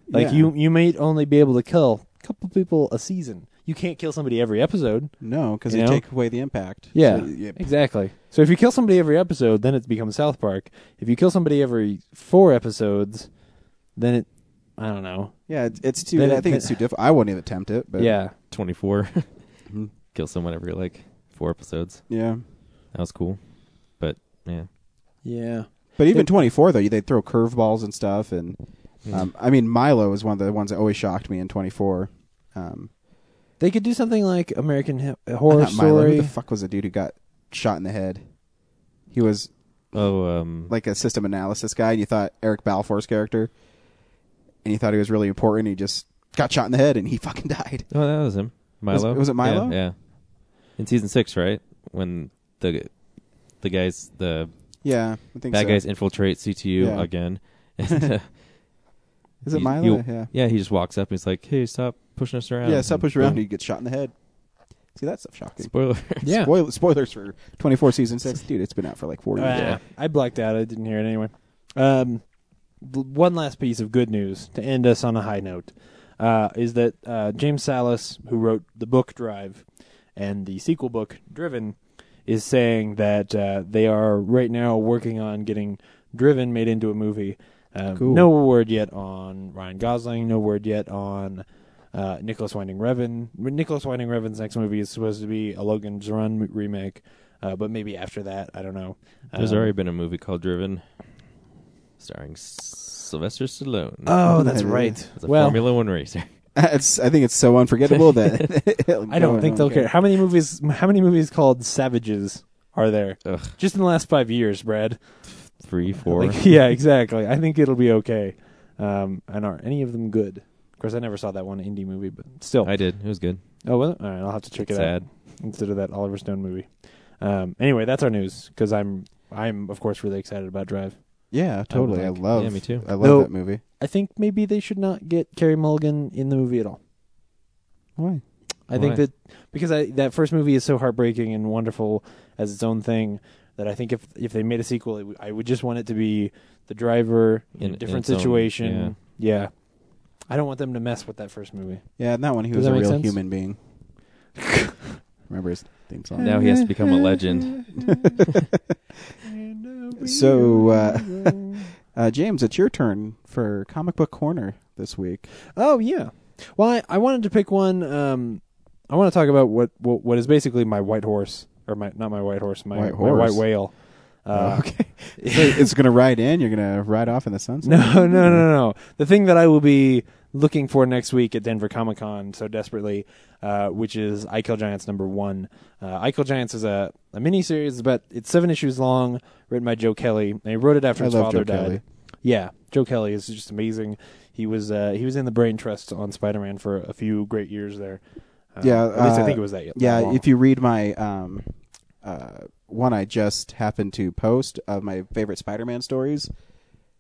Like
Yeah.
you, you may only be able to kill a couple people a season. You can't kill somebody every episode.
No, because
You
you
know?
take away the impact.
Yeah,
So, yeah.
exactly. So if you kill somebody every episode, then it becomes South Park. If you kill somebody every four episodes, then it, I don't know.
Yeah, it's, it's too.
Then
I
it-
think it's too difficult. I wouldn't even attempt it. But
yeah,
Twenty four.
Mhm.
Kill someone every like four episodes.
yeah.
That was cool. But yeah,
yeah.
But even twenty four though, they'd throw curveballs and stuff. And
Hmm.
um, I mean, Milo is one of the ones that always shocked me in twenty four. Um,
They could do something like American Hi- Horror
not Milo. Who the fuck was the dude who got shot in the head? He was
oh um,
like a system analysis guy, and you thought Eric Balfour's character, and you thought he was really important. He just got shot in the head, and he fucking died.
oh that was him. Milo
was it Milo?
Yeah, yeah. In season six, right when the the guys the
Yeah, I think
bad
so.
guys infiltrate CTU
Yeah.
again. And, uh,
Is it
he-
Milo?
you-
yeah,
yeah, he just walks up and he's like, "Hey, stop pushing us around."
yeah. Stop pushing around.
boom.
He gets shot in the head. See, that's stuff shocking.
Spoiler.
yeah.
Spoil- spoilers for twenty four season six, dude. It's been out for like four years.
Ah,
Yeah.
I blacked out. I didn't hear it anyway. Um, one last piece of good news to end us on a high note uh, is that uh, James Sallis, who wrote the book Drive and the sequel book Driven, is saying that uh, they are right now working on getting Driven made into a movie. Um,
Cool.
No word yet on Ryan Gosling. No word yet on uh, Nicolas Winding Refn. Nicolas Winding Refn's next movie is supposed to be a Logan's Run remake, uh, but maybe after that, I don't know.
There's
Um,
already been a movie called Driven, starring S- Sylvester Stallone.
Oh, that's
Yeah.
right.
It's a
Well,
Formula One racer.
it's. I think it's so unforgettable that
I don't think they'll care. How many movies? How many movies called Savages are there?
Ugh,
Just in the last five years, Brad.
three, four.
Like, yeah, exactly. I think it'll be okay. Um, and are any of them good? Of course, I never saw that one indie movie, but still.
I did. It was good.
oh, well, all right. I'll have to check it
Sad.
out instead of that Oliver Stone movie. Um, anyway, that's our news because I'm, I'm of course really excited about Drive.
Yeah, totally. I,
like-
love.
Yeah, me too.
I love
Though-
that movie.
I think maybe they should not get Carey Mulligan in the movie at all.
Why?
I think that because I, that first movie is so heartbreaking and wonderful as its own thing that I think if if they made a sequel, it would- I would just want it to be the driver in,
In-
a
in
different
its own-
situation. yeah. I don't want them to mess with that first movie.
Yeah, in that one he
Does
was
that
a
make
real
sense?
human being. Remember his theme song?
Now he has to become a legend.
So, uh, uh, James, it's your turn for comic book corner this week.
Oh yeah. Well, I, I wanted to pick one. Um, I want to talk about what, what what is basically my white horse, or my not my white horse, my,
White
my
horse?
white whale. Uh,
okay, so it's going to ride in. You're going to ride off in the sunset.
No, no, no, no. The thing that I will be looking for next week at Denver Comic Con so desperately, uh, which is I Kill Giants number one. Uh, I Kill Giants is a, a mini series, but it's seven issues long, written by Joe Kelly. And he wrote it after
I
his father
Joe
died.
Kelly.
Yeah, Joe Kelly is just amazing. He was uh, he was in the Brain Trust on Spider Man for a few great years there. Uh,
Yeah,
at least I
uh,
think it was that.
Yeah,
long.
if you read my um, uh, one I just happened to post of my favorite Spider-Man stories,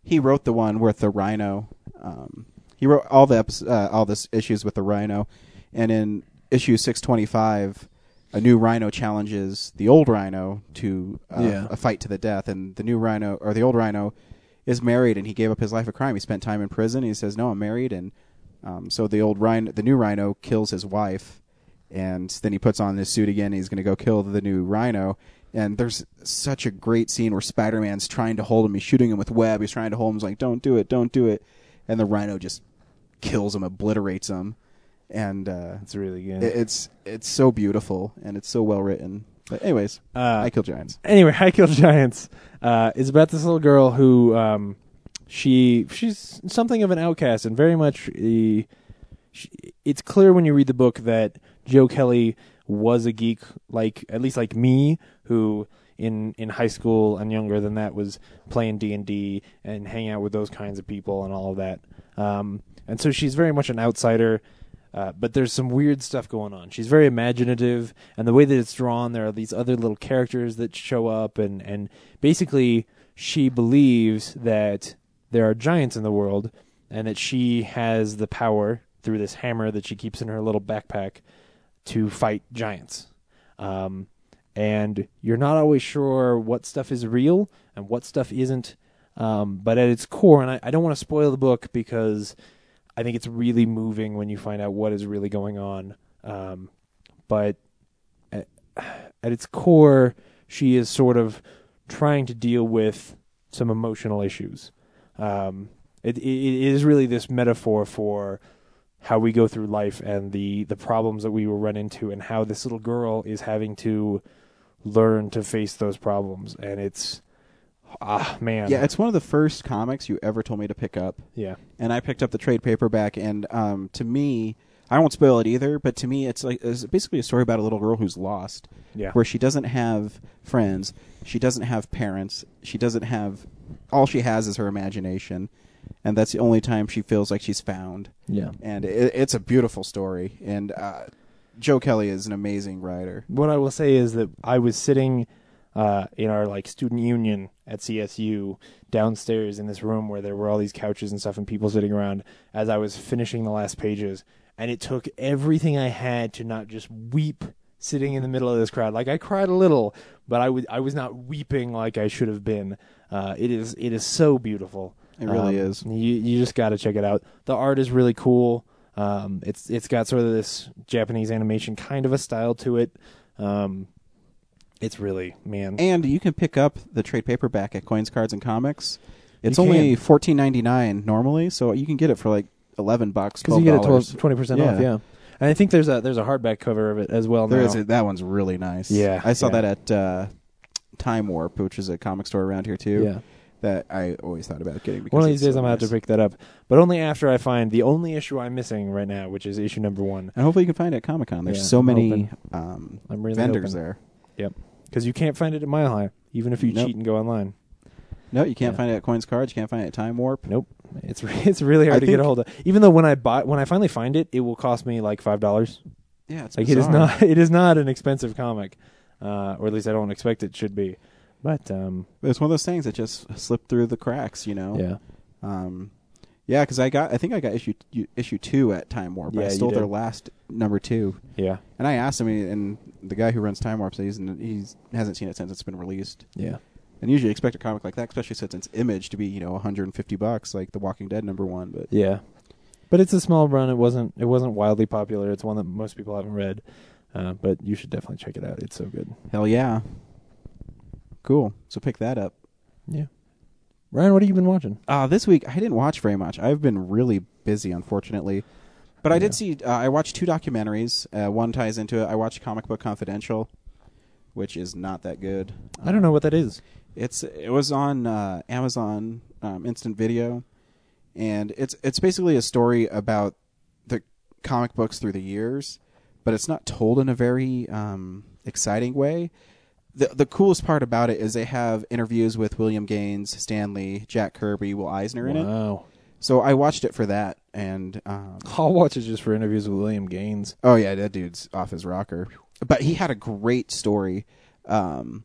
he wrote the one with the Rhino. Um, he wrote all the uh, all this issues with the Rhino, and in issue six twenty five, a new Rhino challenges the old Rhino to uh,
Yeah.
a fight to the death, and the new Rhino or the old Rhino is married, and he gave up his life of crime. He spent time in prison. He says, "No, I'm married," and um, so the old Rhino, the new Rhino, kills his wife, and then he puts on his suit again. And he's going to go kill the new Rhino. And there's such a great scene where Spider-Man's trying to hold him. He's shooting him with web. He's trying to hold him. He's like, "Don't do it! Don't do it!" And the Rhino just kills him, obliterates him, and uh,
it's really good.
it- it's it's so beautiful and it's so well written. But anyways,
Uh,
I kill giants.
anyway, I Kill Giants uh, is about this little girl who um, she she's something of an outcast and very much she, it's clear when you read the book that Joe Kelly was a geek like at least like me who in in high school and younger than that was playing D&D and hanging out with those kinds of people and all of that. Um, and so she's very much an outsider uh, but there's some weird stuff going on. She's very imaginative, and the way that it's drawn, there are these other little characters that show up, and and basically she believes that there are giants in the world, and that she has the power through this hammer that she keeps in her little backpack to fight giants. Um, and you're not always sure what stuff is real and what stuff isn't. Um, but at its core, and I, I don't want to spoil the book because I think it's really moving when you find out what is really going on. Um, but at, at its core, she is sort of trying to deal with some emotional issues. Um, it, it, is really this metaphor for how we go through life and the, the problems that we will run into, and how this little girl is having to learn to face those problems. And it's ah man,
Yeah, it's one of the first comics you ever told me to pick up.
yeah.
and I picked up the trade paperback. And um, to me, I won't spoil it either, but to me, it's like it's basically a story about a little girl who's lost,
Yeah.
where she doesn't have friends, she doesn't have parents, she doesn't have all she has is her imagination, and that's the only time she feels like she's found.
Yeah.
And it, it's a beautiful story, and uh, Joe Kelly is an amazing writer.
what I will say is that I was sitting uh, in our like student union at CSU downstairs in this room where there were all these couches and stuff and people sitting around as I was finishing the last pages, and it took everything I had to not just weep sitting in the middle of this crowd. Like I cried a little, but I would I was not weeping like I should have been. Uh, it is it is so beautiful.
It really
Um,
is.
You you just got to check it out. The art is really cool. Um, it's it's got sort of this Japanese animation kind of a style to it. Um, it's really man.
And you can pick up the trade paperback at Coins, Cards, and Comics. It's
You
only
can.
fourteen ninety nine normally, so you can get it for like eleven bucks.
because you get it
$12.
twenty percent
Yeah.
off. Yeah, and I think there's a there's a hardback cover of it as well.
There
now.
is a, that one's really nice.
Yeah,
I saw
yeah.
that at uh, Time Warp, which is a comic store around here too.
yeah.
that I always thought about getting. Because
One of these
it's
days
so
I'm gonna have to
nice.
pick that up, but only after I find the only issue I'm missing right now, which is issue number one.
And hopefully you can find it at Comic Con. There's
Yeah,
so
I'm
many
hoping.
um,
I'm really
vendors
hoping.
there.
Because you can't find it at Mile High, even if you
Nope.
cheat and go online.
No, you can't
Yeah.
find it at Coins Cards. You can't find it at Time Warp.
Nope, it's re- it's really hard
I
to get a hold of. Even though when I buy when I finally find it, it will cost me like five dollars.
Yeah, it's
Like it is not it is not an expensive comic, uh, or at least I don't expect it should be. But um,
It's one of those things that just slipped through the cracks. You know.
yeah,
Um, Yeah, because I got I think I got issue issue two at Time Warp.
Yeah,
I
you
stole their last number two,
Yeah,
and I asked him, and the guy who runs Time Warp said he's he's hasn't seen it since it's been released.
yeah.
And usually expect a comic like that, especially since it's Image, to be you know 150 bucks, like The Walking Dead number one. But
Yeah, but it's a small run. It wasn't. It wasn't wildly popular. It's one that most people haven't read, uh, but you should definitely check it out. It's so good.
hell yeah, cool. So pick that up.
Yeah. Ryan, what have you been watching?
Uh, this week I didn't watch very much. I've been really busy, unfortunately. But I did see. Uh, I watched two documentaries. Uh, one ties into it. I watched Comic Book Confidential, which is not that good.
I don't know what that is.
It's it was on uh, Amazon um, Instant Video, and it's it's basically a story about the comic books through the years, but it's not told in a very um, exciting way. The the coolest part about it is they have interviews with William Gaines, Stan Lee, Jack Kirby, Will Eisner in it.
Wow.
So I watched it for that, and um,
I'll watch it just for interviews with William Gaines.
oh yeah, that dude's off his rocker. But he had a great story. Um,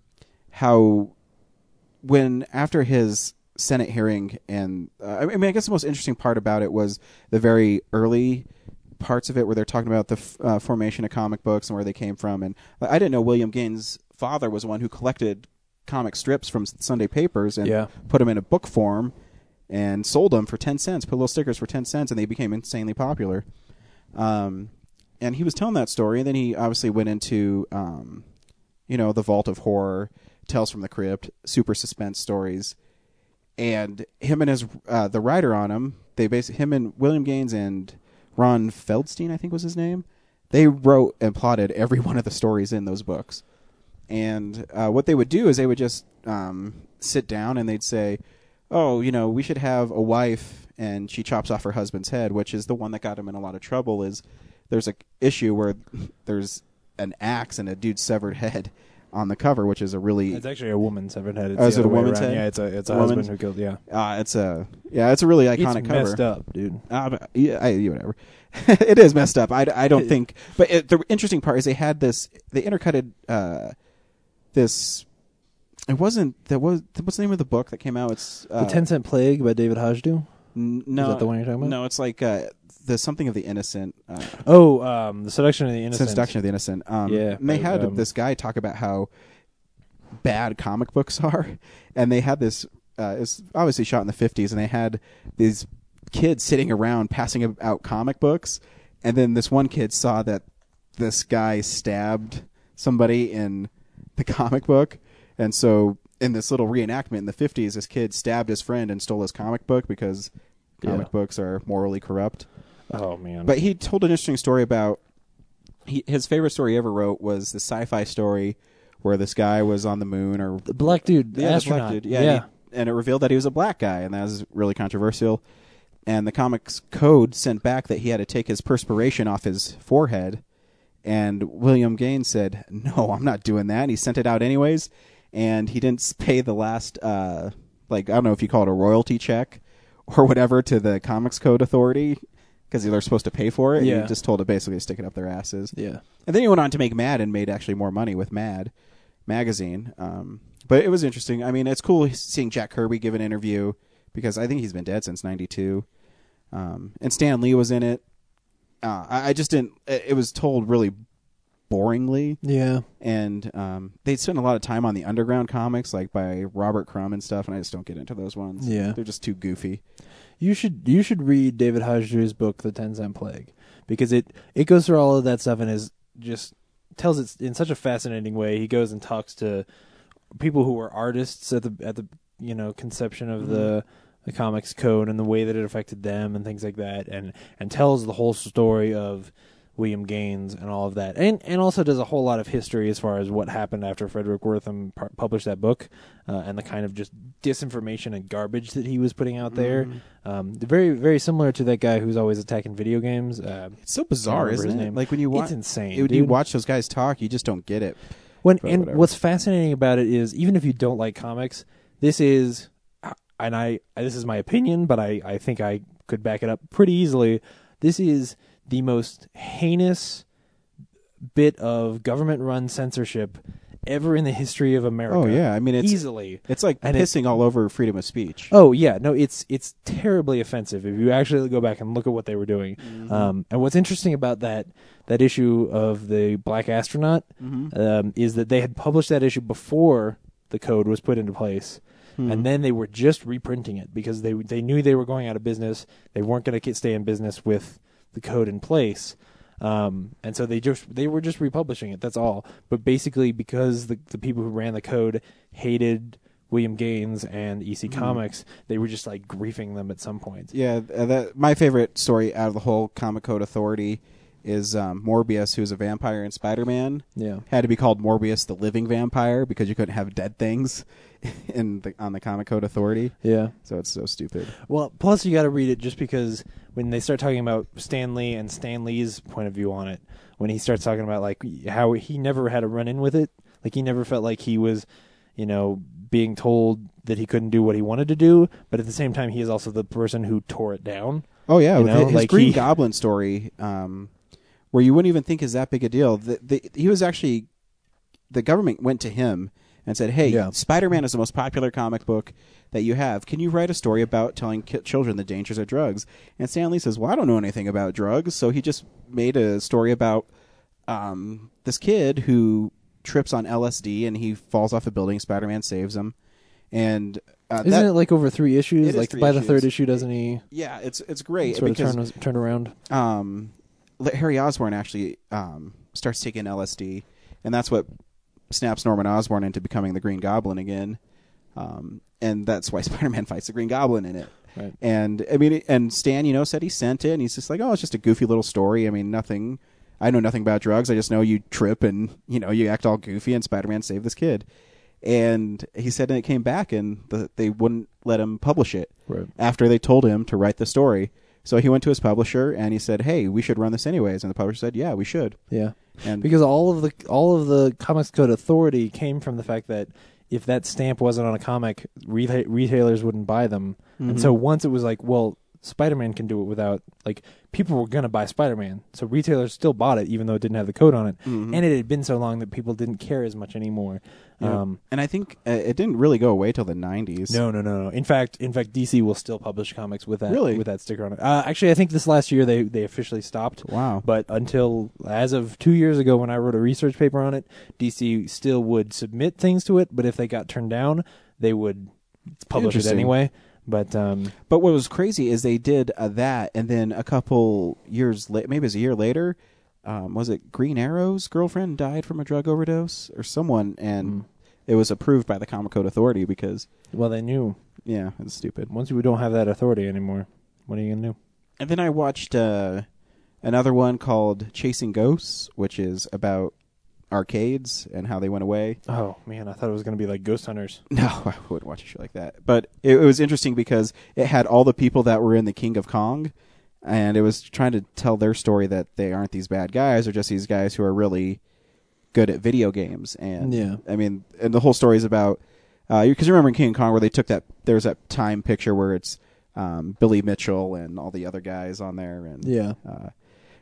how when after his Senate hearing, and uh, I mean, I guess the most interesting part about it was the very early parts of it where they're talking about the f- uh, formation of comic books and where they came from. And I didn't know William Gaines' father was one who collected comic strips from Sunday papers and
Yeah.
put them in a book form and sold them for 10 cents, put little stickers for 10 cents, and they became insanely popular. Um, and he was telling that story, and then he obviously went into, um, you know, the Vault of Horror, Tales from the Crypt, super suspense stories, and him and his uh, the writer on him, they basically him and William Gaines and Ron Feldstein, I think was his name. They wrote and plotted every one of the stories in those books, and uh, what they would do is they would just um, sit down and they'd say, "Oh, you know, we should have a wife," and she chops off her husband's head, which is the one that got him in a lot of trouble. Is there's a issue where there's an axe and a dude's severed head on the cover, which is a really
It's actually a woman's severed head. It's
Oh, is it a woman's
around.
head?
Yeah, it's a it's a
A
husband who killed. Yeah,
uh, it's a yeah, it's a really iconic
it's
cover.
messed up, dude.
Uh, yeah, I, whatever. it is messed up. I, I don't think. But it, the interesting part is they had this. They intercutted uh, this. It wasn't. That was. What's the name of the book that came out? It's uh,
the Ten Cent Plague by David Hajdu.
N- No,
that the one you're talking about?
No, it's like uh, the something of the innocent. Uh,
Oh, um, the seduction of the innocent.
Seduction of the Innocent. Um,
Yeah,
and they
but,
had
um,
this guy talk about how bad comic books are, and they had this. Uh, it's obviously shot in the fifties, and they had these kids sitting around passing out comic books, and then this one kid saw that this guy stabbed somebody in the comic book, and so in this little reenactment in the fifties, this kid stabbed his friend and stole his comic book because comic
Yeah.
books are morally corrupt.
Oh man.
But he told an interesting story about he, his favorite story he ever wrote was the sci-fi story where this guy was on the moon or
the black dude, the
yeah, the
astronaut.
black dude. Yeah,
yeah.
And, he- and it revealed that he was a black guy, and that was really controversial. And the comics code sent back that he had to take his perspiration off his forehead. And William Gaines said, "No, I'm not doing that." And he sent it out anyways, and he didn't pay the last, uh, like I don't know if you call it a royalty check or whatever to the Comics Code Authority because they're supposed to pay for it. and
Yeah.
he just told it basically to stick it up their asses.
yeah.
And then he went on to make Mad and made actually more money with Mad magazine. Um, but it was interesting. I mean, it's cool seeing Jack Kirby give an interview because I think he's been dead since '92. Um, and Stan Lee was in it. Uh, I, I just didn't. It, it was told really boringly,
Yeah.
and um, they spend a lot of time on the underground comics, like by Robert Crumb and stuff. And I just don't get into those ones.
Yeah.
they're just too goofy.
You should you should read David Hajdu's book, The Ten Cent Plague, because it it goes through all of that stuff and is just tells it in such a fascinating way. He goes and talks to people who were artists at the at the you know conception of the the comics code and the way that it affected them and things like that, and and tells the whole story of William Gaines and all of that, and and also does a whole lot of history as far as what happened after Fredric Wertham pu- published that book, uh, and the kind of just disinformation and garbage that he was putting out there. Um, very very similar to that guy who's always attacking video games. Uh,
It's so bizarre, isn't it? Like when you watch,
it's insane.
it, you
dude.
watch those guys talk, you just don't get it.
When and
whatever.
what's fascinating about it is even if you don't like comics, this is and I this is my opinion, but I I think I could back it up pretty easily. This is the most heinous bit of government run censorship ever in the history of America.
Oh yeah, I mean it's
easily.
It's like
And it-
pissing all over freedom of speech.
Oh yeah, no, it's it's terribly offensive if you actually go back and look at what they were doing.
Mm-hmm.
Um, and what's interesting about that that issue of the Black Astronaut
Mm-hmm.
um, is that they had published that issue before the code was put into place,
Hmm.
and then they were just reprinting it because they they knew they were going out of business. They weren't going to stay in business with the code in place. Um, and so they just they were just republishing it. That's all. But basically, because the the people who ran the code hated William Gaines and EC Comics, they were just like griefing them at some point.
Yeah, uh, that my favorite story out of the whole Comic Code Authority is um, Morbius, who's a vampire in Spider-Man.
Yeah.
had to be called Morbius, the living vampire, because you couldn't have dead things in the on the Comic Code Authority.
Yeah.
So it's so stupid.
Well, plus you got to read it just because when they start talking about Stan Lee and Stan Lee's point of view on it, when he starts talking about like how he never had a run in with it, like he never felt like he was, you know, being told that he couldn't do what he wanted to do, but at the same time he is also the person who tore it down.
Oh yeah,
You know,
his
like
Green
he-
Goblin story, um, where you wouldn't even think is that big a deal. The, the, he was actually the government went to him and said, "Hey,
Yeah.
Spider-Man is the most popular comic book that you have. Can you write a story about telling ki- children the dangers of drugs?" And Stan Lee says, "Well, I don't know anything about drugs," so he just made a story about um, this kid who trips on LSD and he falls off a building. Spider-Man saves him, and uh,
Isn't
that,
it like over three issues?
Is
like
three
by the
issues.
third issue, doesn't he
yeah, it's it's great
sort of
because
turn turn around?
um, Harry Osborn actually um, starts taking LSD, and that's what snaps Norman Osborn into becoming the Green Goblin again. Um, and that's why Spider-Man fights the Green Goblin in it.
Right.
And I mean, and Stan, you know, said he sent it, and he's just like, "Oh, it's just a goofy little story. I mean, nothing. I know nothing about drugs. I just know you trip and you know you act all goofy, and Spider-Man saved this kid." And he said, and it came back, and the, they wouldn't let him publish it
Right.
after they told him to write the story. So he went to his publisher and he said, "Hey, we should run this anyways." And the publisher said, "Yeah, we should."
Yeah.
And
because all of the all of the Comics Code Authority came from the fact that if that stamp wasn't on a comic, reta- retailers wouldn't buy them. And mm-hmm. so once it was like, well, Spider-Man can do it without like people were gonna buy Spider-Man, so retailers still bought it even though it didn't have the code on it, and it had been so long that people didn't care as much anymore.
Yeah.
Um,
and I think uh, it didn't really go away till the '90s.
no, no, no, no. In fact, in fact, DC will still publish comics with that
Really?
with that sticker on it. Uh, actually, I think this last year they they officially stopped.
Wow.
But until as of two years ago, when I wrote a research paper on it, DC still would submit things to it. But if they got turned down, they would publish it anyway. But um,
But what was crazy is they did uh, that, and then a couple years later, maybe it was a year later, um, was it Green Arrow's girlfriend died from a drug overdose or someone, and
Hmm.
it was approved by the Comic Code Authority because,
well, they knew
yeah, it's stupid.
once we don't have that authority anymore, what are you gonna do?
And then I watched uh, another one called Chasing Ghosts, which is about arcades and how they went away.
Oh man, I thought it was gonna be like Ghost Hunters.
No, I wouldn't watch a show like that. But it, it was interesting because it had all the people that were in the King of Kong, and it was trying to tell their story that they aren't these bad guys; they're just these guys who are really good at video games. And
Yeah.
I mean, and the whole story is about because you remember in King of Kong where they took that there was that time picture where it's um, Billy Mitchell and all the other guys on there, and
Yeah.
uh,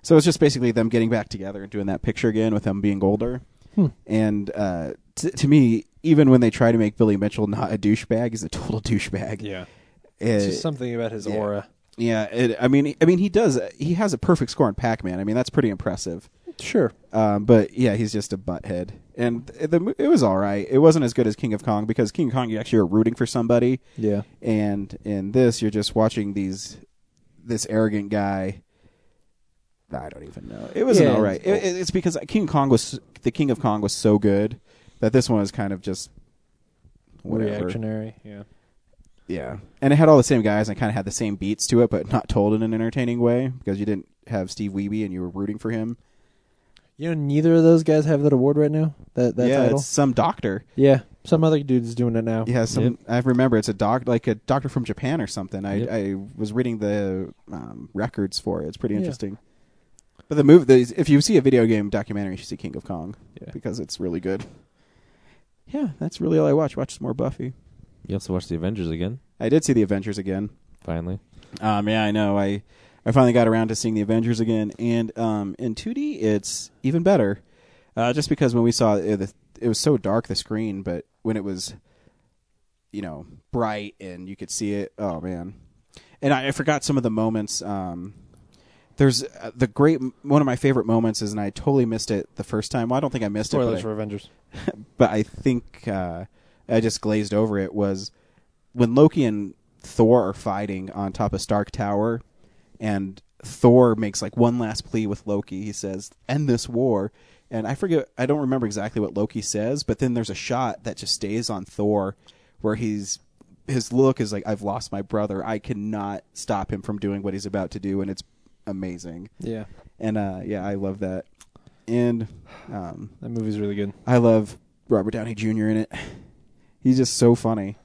so it's just basically them getting back together and doing that picture again with them being older.
Hmm.
And uh, t- to me, even when they try to make Billy Mitchell not a douchebag, he's a total douchebag.
Yeah,
It-
it's just something about his
yeah.
aura.
yeah. It, I mean, I mean, he does. He has a perfect score in Pac-Man. I mean, that's pretty impressive.
Sure.
Um, but yeah, he's just a butthead, and the, mo- it was all right. It wasn't as good as King of Kong because King of Kong you actually are rooting for somebody,
Yeah.
and in this you're just watching these this arrogant guy. I don't even know. It was
Yeah,
all right. It, it- it's because King Kong was the King of Kong was so good that this one was kind of just whatever.
Reactionary. Yeah.
Yeah, and it had all the same guys and kind of had the same beats to it, but not told in an entertaining way because you didn't have Steve Wiebe and you were rooting for him.
You know, neither of those guys have that award right now. That that
yeah,
title.
it's some doctor.
Yeah, some other dude's doing it now.
Yeah, some. I remember it's a doc, like a doctor from Japan or something. I
Yep.
I was reading the um, records for it. It's pretty
Yeah.
interesting. But the movie, the, if you see a video game documentary, you should see King of Kong
Yeah.
because it's really good. Yeah, that's really all I watch. Watch some more Buffy.
You also watched the Avengers again,
I did see the Avengers again.
finally.
Um, yeah, I know. I I finally got around to seeing the Avengers again, and um, in 2D, it's even better. Uh, just because when we saw it, the, it was so dark the screen, but when it was, you know, bright and you could see it, oh man! And I, I forgot some of the moments. Um, there's uh, the great one of my favorite moments is, and I totally missed it the first time. Well, I don't think I missed
Spoilers
it,
for Avengers.
but I, but I think uh, I just glazed over it. Was when Loki and Thor are fighting on top of Stark Tower, and Thor makes like one last plea with Loki. He says, "End this war." And I forget, I don't remember exactly what Loki says, but then there's a shot that just stays on Thor, where he's his look is like, "I've lost my brother. I cannot stop him from doing what he's about to do," and it's amazing.
Yeah,
And uh, yeah, I love that. And um,
that movie's really good.
I love Robert Downey Jr. in it. He's just so funny,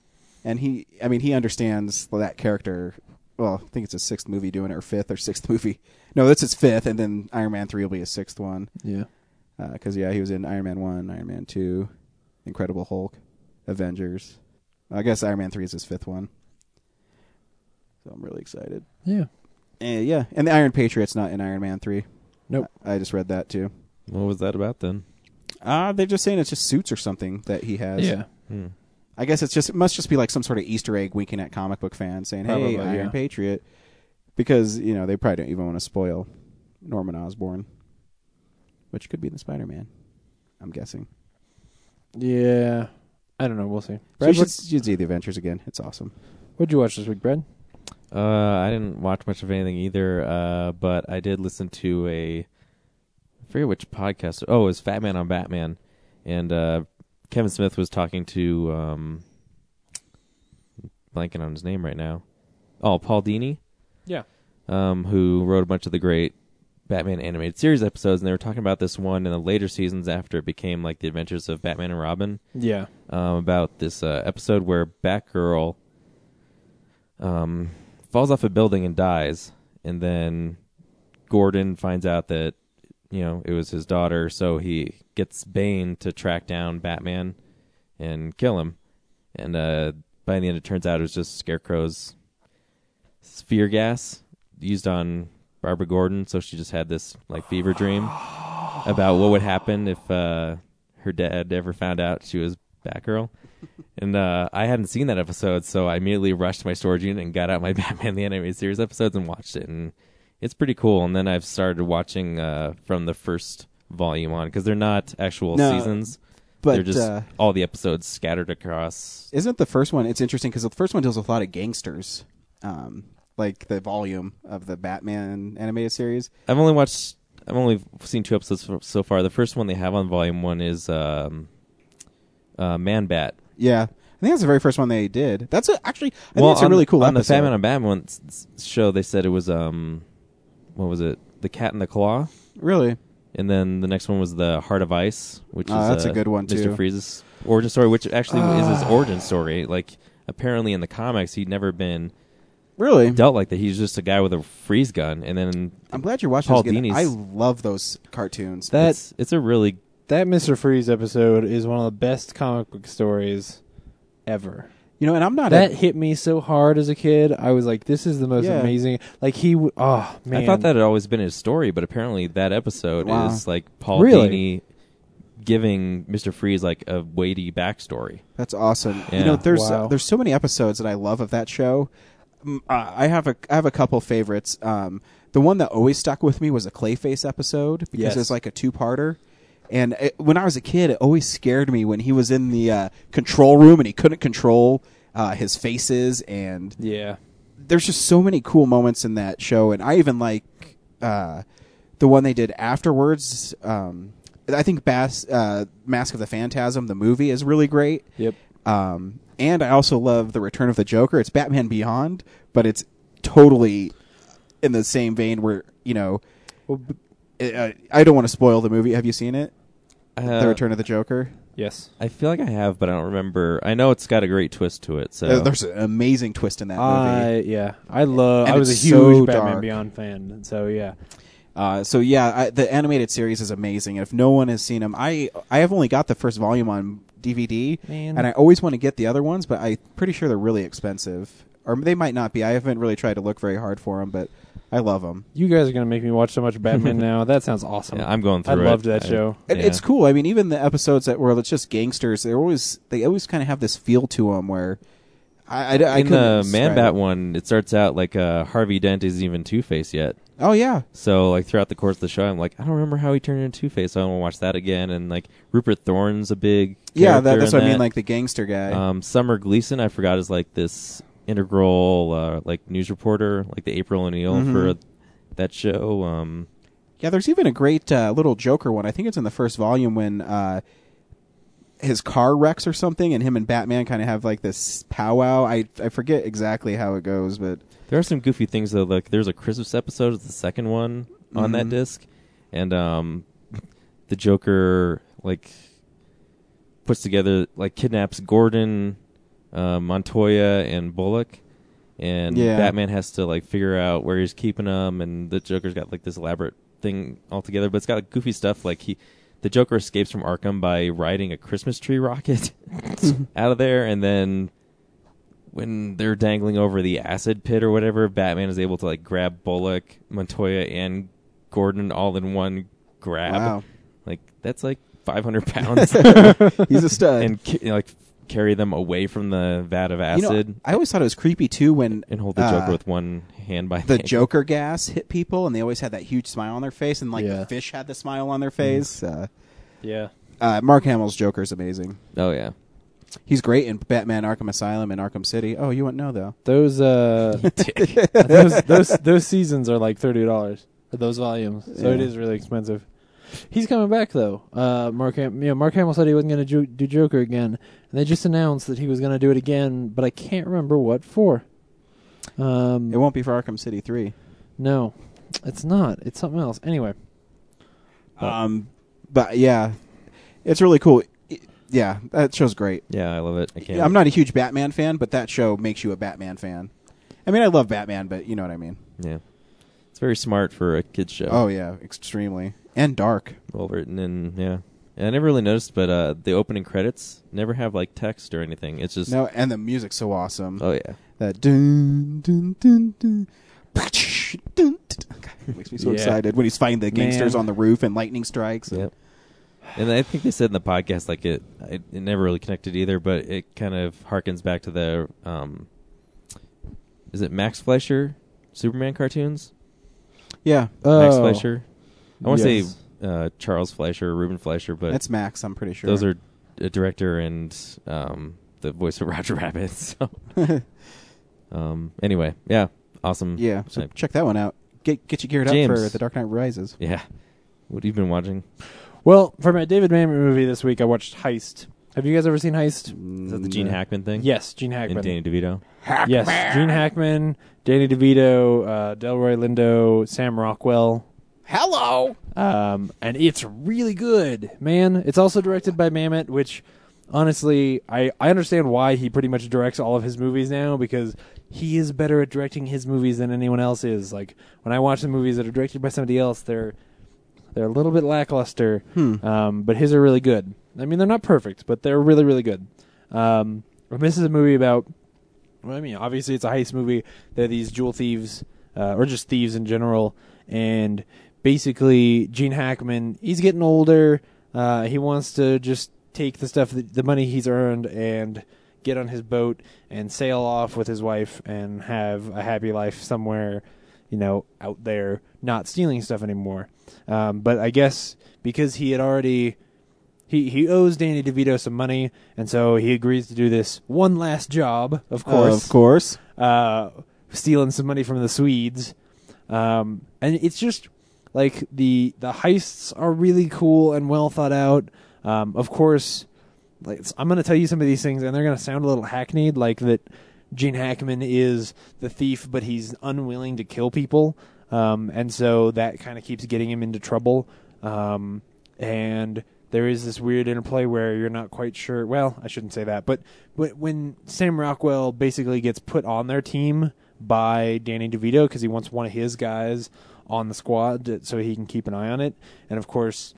and he, I mean, he understands that character. Well, I think it's his sixth movie doing it, or fifth or sixth movie. No, that's his fifth, and then Iron Man three will be his sixth one.
Yeah,
Because yeah, he was in Iron Man one, Iron Man two, Incredible Hulk, Avengers. I guess Iron Man three is his fifth one. So I'm really excited.
yeah.
And yeah, and the Iron Patriot's not in Iron Man three.
Nope.
I, I just read that too.
What was that about then?
Uh they're just saying it's just suits or something that he has.
Yeah,
Hmm.
I guess it's just it must just be like some sort of Easter egg winking at comic book fans saying, "Hey,
Probably,
Iron
yeah.
Patriot," because you know they probably don't even want to spoil Norman Osborn, which could be the Spider Man. I'm guessing.
yeah. I don't know. We'll see.
So you
what,
should, you should see the Avengers again. It's awesome.
what'd you watch this week, Brad?
Uh, I didn't watch much of anything either, uh, but I did listen to a I forget which podcast. Oh, it was Fat Man on Batman, and uh, Kevin Smith was talking to um, blanking on his name right now. Oh, Paul Dini,
Yeah.
um, who wrote a bunch of the great Batman animated series episodes, and they were talking about this one in the later seasons after it became like the Adventures of Batman and Robin
Yeah.
um, about this uh, episode where Batgirl um, falls off a building and dies, and then Gordon finds out that you know it was his daughter, so he gets Bane to track down Batman and kill him. And uh, by the end, it turns out it was just Scarecrow's fear gas used on Barbara Gordon, so she just had this like fever dream about what would happen if uh, her dad ever found out she was Batgirl. And uh, I hadn't seen that episode, so I immediately rushed to my storage unit and got out my Batman the Animated Series episodes and watched it, and it's pretty cool. And then I've started watching uh, from the first volume on because they're not actual
No,
seasons;
But
they're just
uh,
all the episodes scattered across.
isn't the first one? It's interesting because the first one deals with a lot of gangsters, um, like the volume of the Batman animated series.
I've only watched. I've only seen two episodes so- far. The first one they have on volume one is um, uh, Man Bat.
Yeah, I think that's the very first one they did. That's a, actually, I
well,
think it's a
on
really cool
on
episode.
the Batman on Batman show. They said it was um, what was it? The Cat and the Claw.
really,
And then the next one was the Heart of Ice, which
Oh,
is
that's a
uh,
good one,
Mr.
too.
Freeze's origin story, which actually is his
Ah.
origin story. Like apparently in the comics, he'd never been
really.
dealt like that. He's just a guy with a freeze gun, and then
I'm glad you're watching
Paul. Dini's-
I love those cartoons.
That's
it's, it's a really
that Mister Freeze episode is one of the best comic book stories ever.
you know, and I'm not
That
a,
hit me so hard as a kid. I was like, "This is the most
Yeah.
amazing." Like he, w- oh man,
I thought that had always been his story, but apparently that episode
Wow.
is like Paul
Really?
Dini giving Mr. Freeze like a weighty backstory.
That's awesome.
Yeah.
You know, there's
Wow.
there's so many episodes that I love of that show. Uh, I have a I have a couple favorites. Um, the one that always stuck with me was a Clayface episode because
Yes.
it's like a two parter. And it, when I was a kid, it always scared me when he was in the uh, control room and he couldn't control uh, his faces. And
yeah,
there's just so many cool moments in that show. And I even like uh, the one they did afterwards. Um, I think Bass, uh, Mask of the Phantasm, the movie, is really great.
yep.
Um, and I also love the Return of the Joker. It's Batman Beyond, but it's totally in the same vein where you know. uh, I don't want to spoil the movie. Have you seen it?
Uh,
the Return of the Joker.
Yes.
I feel like I have, but I don't remember. I know it's got a great twist to it. So
Uh, there's an amazing twist in that movie.
I yeah, I love.
And
I was a
it's
huge
so
Batman
dark.
Beyond fan, and so yeah.
Uh, so yeah, I, the animated series is amazing. And if no one has seen them, I I have only got the first volume on DVD,
Man.
and I always want to get the other ones, but I'm pretty sure they're really expensive. Or they might not be. I haven't really tried to look very hard for them, but I love them.
You guys are gonna make me watch so much Batman now. That sounds awesome.
Yeah, I'm going
I
through it.
I loved that
I-
show.
It,
Yeah.
It's cool. I mean, even the episodes that were it's just gangsters, they always they always kind of have this feel to them where I, I, I
In
couldn't
the
describe
Man Bat
it.
one, it starts out like uh, Harvey Dent isn't even Two Face yet.
Oh yeah,
So like throughout the course of the show, I'm like, I don't remember how he turned into Two Face. So I want to watch that again. And like Rupert Thorne's a big
yeah. That, that's
in
what I mean, like the gangster guy.
um, Summer Gleeson, I forgot is like this integral uh, like news reporter, like the April O'Neil
Mhm.
for that show. Um,
Yeah, there's even a great uh, little Joker one. I think it's in the first volume when uh, his car wrecks or something, and him and Batman kind of have like this powwow. I I forget exactly how it goes, but
There are some goofy things though. Like there's a Christmas episode, it's the second one on that
Mhm.
disc, and um, the Joker like puts together like kidnaps Gordon, uh, Montoya, and Bullock, and
Yeah.
Batman has to like figure out where he's keeping them, and the Joker's got like this elaborate thing all together, but it's got like, goofy stuff like he. The Joker escapes from Arkham by riding a Christmas tree rocket out of there, and then when they're dangling over the acid pit or whatever, Batman is able to like grab Bullock, Montoya, and Gordon all in one grab.
wow,
Like that's like 500 pounds,
he's a stud.
and ca- you know, like carry them away from the vat of
you know,
acid
I always thought it was creepy too when
and hold the
uh,
Joker with one hand by
the
neck.
Joker gas hit people, and they always had that huge smile on their face, and like
Yeah.
the fish had the smile on their face. Uh,
Yeah.
uh, Mark Hamill's Joker is amazing.
Oh yeah,
He's great in Batman: Arkham Asylum and Arkham City. Oh, you wouldn't know though.
Those uh those those those seasons are like thirty dollars for those volumes, so it
Yeah.
is really expensive. He's coming back though. Uh, Mark, Ham- you know, Mark Hamill said he wasn't going to jo- do Joker again, and they just announced that he was going to do it again, but I can't remember what for. Um,
It won't be for Arkham City three.
no, it's not. It's something else. Anyway, But-
Um, but yeah, it's really cool. I- Yeah, that show's great.
yeah, I love it. I can't.
I'm not a huge Batman fan, but that show makes you a Batman fan. I mean, I love Batman, but you know what I mean.
Yeah, it's very smart for a kids show.
Oh yeah, extremely and dark.
well written and yeah. And I never really noticed, but uh, the opening credits never have like text or anything. It's just
No, and the music's so awesome.
oh yeah.
That dun dun dun dun. dun, dun, God, it makes me so
Yeah.
excited when he's fighting the gangsters
Man.
on the roof and lightning strikes.
Yep. And I think they said in the podcast like it, it, it never really connected either, but it kind of harkens back to the um, is it Max Fleischer Superman cartoons?
Yeah,
Max
Oh,
Fleischer. I want to
yes.
say uh, Charles Fleischer, or Ruben Fleischer, but
that's Max. I'm pretty sure
those are a director and um, the voice of Roger Rabbit. So um, anyway, yeah, awesome.
yeah. So check that one out. Get get you geared
James.
up for The Dark Knight Rises.
yeah. What have you been watching?
Well, for my David Mamet movie this week, I watched Heist. Have you guys ever seen Heist?
Is that the Gene
Mm,
Hackman thing?
Yes, Gene Hackman.
And Danny DeVito. Hackman.
Yes, Gene Hackman, Danny DeVito, uh, Delroy Lindo, Sam Rockwell.
Hello.
Um, and it's really good, man. It's also directed by Mamet, which honestly, I, I understand why he pretty much directs all of his movies now because he is better at directing his movies than anyone else is. Like when I watch the movies that are directed by somebody else, they're they're a little bit lackluster,
Hmm.
um, but his are really good. I mean, they're not perfect, but they're really really good. Um, and this is a movie about. Well, I mean, obviously it's a heist movie. They're these jewel thieves, uh, or just thieves in general, and basically Gene Hackman, he's getting older. Uh, he wants to just take the stuff, that, the money he's earned, and get on his boat and sail off with his wife and have a happy life somewhere, you know, out there, not stealing stuff anymore. Um, but I guess because he had already he he owes Danny DeVito some money, and so he agrees to do this one last job. Of course,
Of course.
uh, stealing some money from the Swedes, um, and it's just like the the heists are really cool and well thought out. Um, of course, like I'm going to tell you some of these things, and they're going to sound a little hackneyed, like that. Gene Hackman is the thief, but he's unwilling to kill people, um, and so that kind of keeps getting him into trouble. Um, and there is this weird interplay where you're not quite sure. Well, I shouldn't say that, but when Sam Rockwell basically gets put on their team by Danny DeVito because he wants one of his guys on the squad so he can keep an eye on it, and of course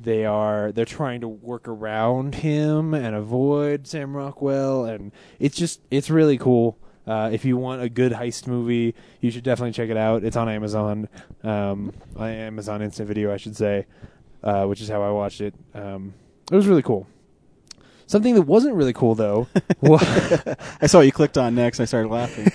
they are they're trying to work around him and avoid Sam Rockwell, and it's just it's really cool. Uh, if you want a good heist movie, you should definitely check it out. It's on Amazon, um, on Amazon Instant Video, I should say, uh, which is how I watched it. Um, it was really cool. Something that wasn't really cool though, wa-
I saw you clicked on next. I started laughing.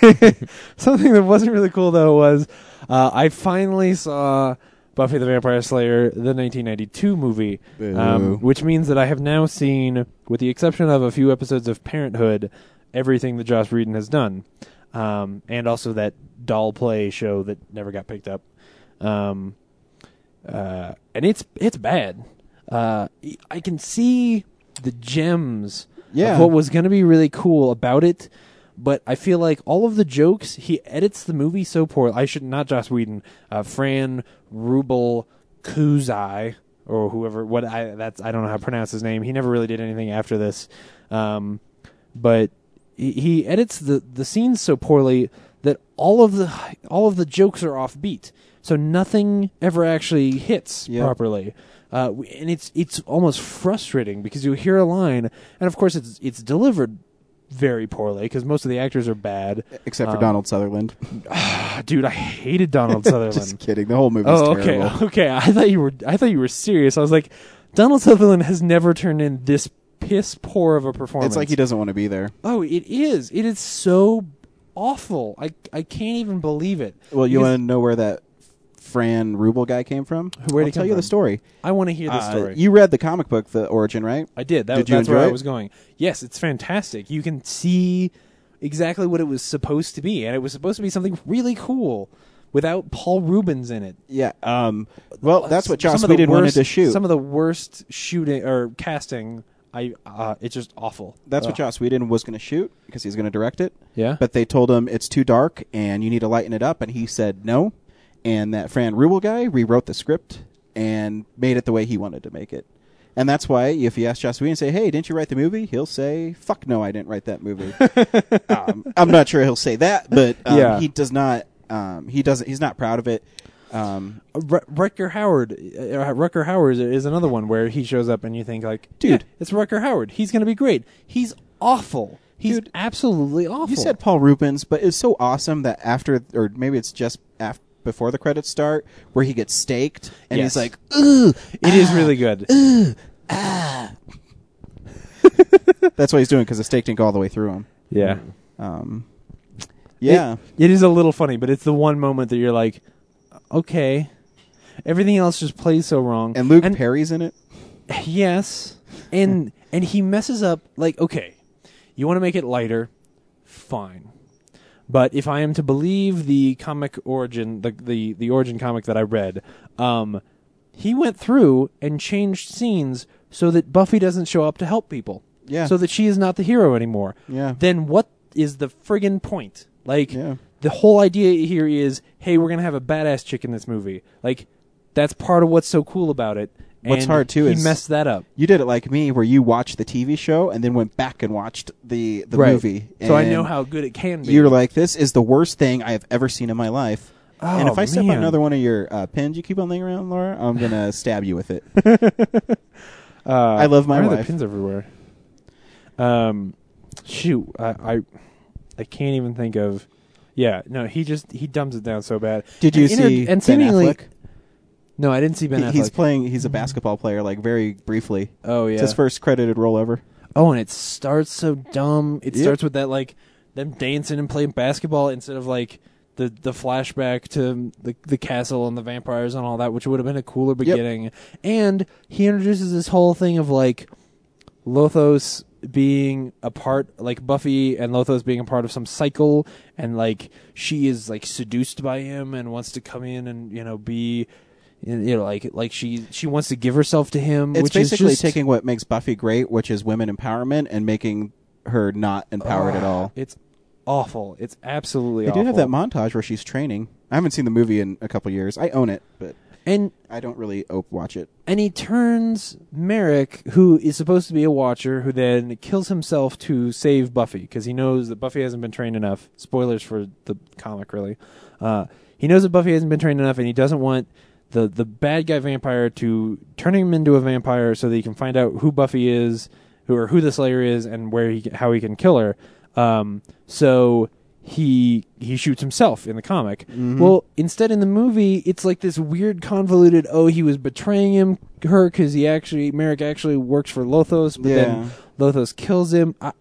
something that wasn't really cool though was uh, I finally saw Buffy the Vampire Slayer, the 1992 movie, um, which means that I have now seen, with the exception of a few episodes of Parenthood, everything that Joss Whedon has done, um, and also that doll play show that never got picked up. Um, uh, and it's it's bad. Uh, I can see the gems
Yeah.
of what was going to be really cool about it, but I feel like all of the jokes he edits the movie so poor. I should not Joss Whedon, uh, Fran Rubel Kuzui or whoever. What I that's I don't know how to pronounce his name. He never really did anything after this, um, but he, he edits the the scenes so poorly that all of the all of the jokes are offbeat. So nothing ever actually hits properly. Uh, and it's it's almost frustrating because you hear a line, and of course it's it's delivered very poorly because most of the actors are bad.
Except for
Um,
Donald Sutherland.
Dude, I hated Donald Sutherland.
Just kidding. The whole movie.
oh,
terrible.
okay, okay. I thought you were I thought you were serious. I was like, Donald Sutherland has never turned in this piss poor of a performance.
It's like he doesn't want to be there.
Oh, it is. It is so awful. I I can't even believe it.
Well, you want to know where that Fran Rubel guy came from?
Where'd
I'll
he
tell you the story.
I want to hear the
Uh,
story.
You read the comic book, the origin, right?
I did. That,
Did you
that's where
enjoy
I
it?
was going. Yes, it's fantastic. You can see exactly what it was supposed to be, and it was supposed to be something really cool without Paul Reubens in it.
Yeah. Um. Well, that's what Joss
Some of the
Whedon wanted
worst-
to shoot.
Some of the worst shooting or casting. I uh, it's just awful.
that's what
Ugh.
Joss Whedon was going to shoot because he's going to direct it.
Yeah.
But they told him it's too dark and you need to lighten it up, and he said no. And that Fran Rubel guy rewrote the script and made it the way he wanted to make it. And that's why if you ask Joss Whedon, and say, "Hey, didn't you write the movie?" He'll say, "Fuck no, I didn't write that movie." um, I'm not sure he'll say that, but um,
Yeah.
he does not. Um, he doesn't. He's not proud of it. Um,
Uh, Ru- Rutger Hauer, uh, Rutger Hauer is another one where he shows up and you think like,
Dude.
yeah, it's Rutger Hauer. He's going to be great. He's awful. He's
Dude,
absolutely awful.
You said Paul Reubens, but it's so awesome that after, or maybe it's just af before the credits start, where he gets staked and
Yes.
he's like, "Ooh,
it is really good. ooh, ah.
that's what he's doing because the stake didn't go all the way through him."
yeah.
Um, yeah,
It is a little funny, but it's the one moment that you're like, okay. Everything else just plays so wrong.
and Luke Perry's in it.
Yes, and and he messes up. Like, okay, you want to make it lighter, fine. But if I am to believe the comic origin, the the the origin comic that I read, um, he went through and changed scenes so that Buffy doesn't show up to help people.
Yeah.
So that she is not the hero anymore.
Yeah.
Then what is the friggin' point? Like,
Yeah.
the whole idea here is, hey, we're gonna have a badass chick in this movie. Like, that's part of what's so cool about it.
What's hard, too,
he
is-
messed that up.
You did it like me, where you watched the TV show and then went back and watched the the
Right.
movie.
So I
and
know how good it can be.
You're like, this is the worst thing I have ever seen in my life. and
Oh,
if I step on
man.
another one of your uh, pins you keep on laying around, Laura, I'm gonna stab you with it.
Uh,
I love my
why are
wife.
pins everywhere. Um, shoot, I, I, I can't even think of. Yeah, no, he just he dumbs it down so bad.
Did you see
and
Ben
seemingly,
Affleck?
No, I didn't see Ben
He-
Affleck.
he's playing. He's a basketball player, like very briefly.
oh yeah.
It's his first credited role ever.
Oh, and it starts so dumb. It
Yep.
starts with that like them dancing and playing basketball instead of like the the flashback to the the castle and the vampires and all that, which would have been a cooler beginning. And he introduces this whole thing of like Lothos being a part like Buffy and Lothos being a part of some cycle and like she is like seduced by him and wants to come in and you know be you know like like she she wants to give herself to him
It's
which
basically
is just,
taking what makes Buffy great, which is women empowerment, and making her not empowered at all.
It's awful. It's absolutely awful.
They do have that montage where she's training. I haven't seen the movie in a couple years. I own it, but
and
I don't really watch it.
and he turns Merrick, who is supposed to be a watcher, who then kills himself to save Buffy because he knows that Buffy hasn't been trained enough. Spoilers for the comic, really. Uh, he knows that Buffy hasn't been trained enough, and he doesn't want the the bad guy vampire to turning him into a vampire so that he can find out who Buffy is, who or who the Slayer is, and where he how he can kill her. Um, so he he shoots himself in the comic.
Mm-hmm.
Well, instead in the movie, it's like this weird convoluted. Oh, he was betraying him her because he actually Merrick actually works for Lothos, but
Yeah.
then Lothos kills him. I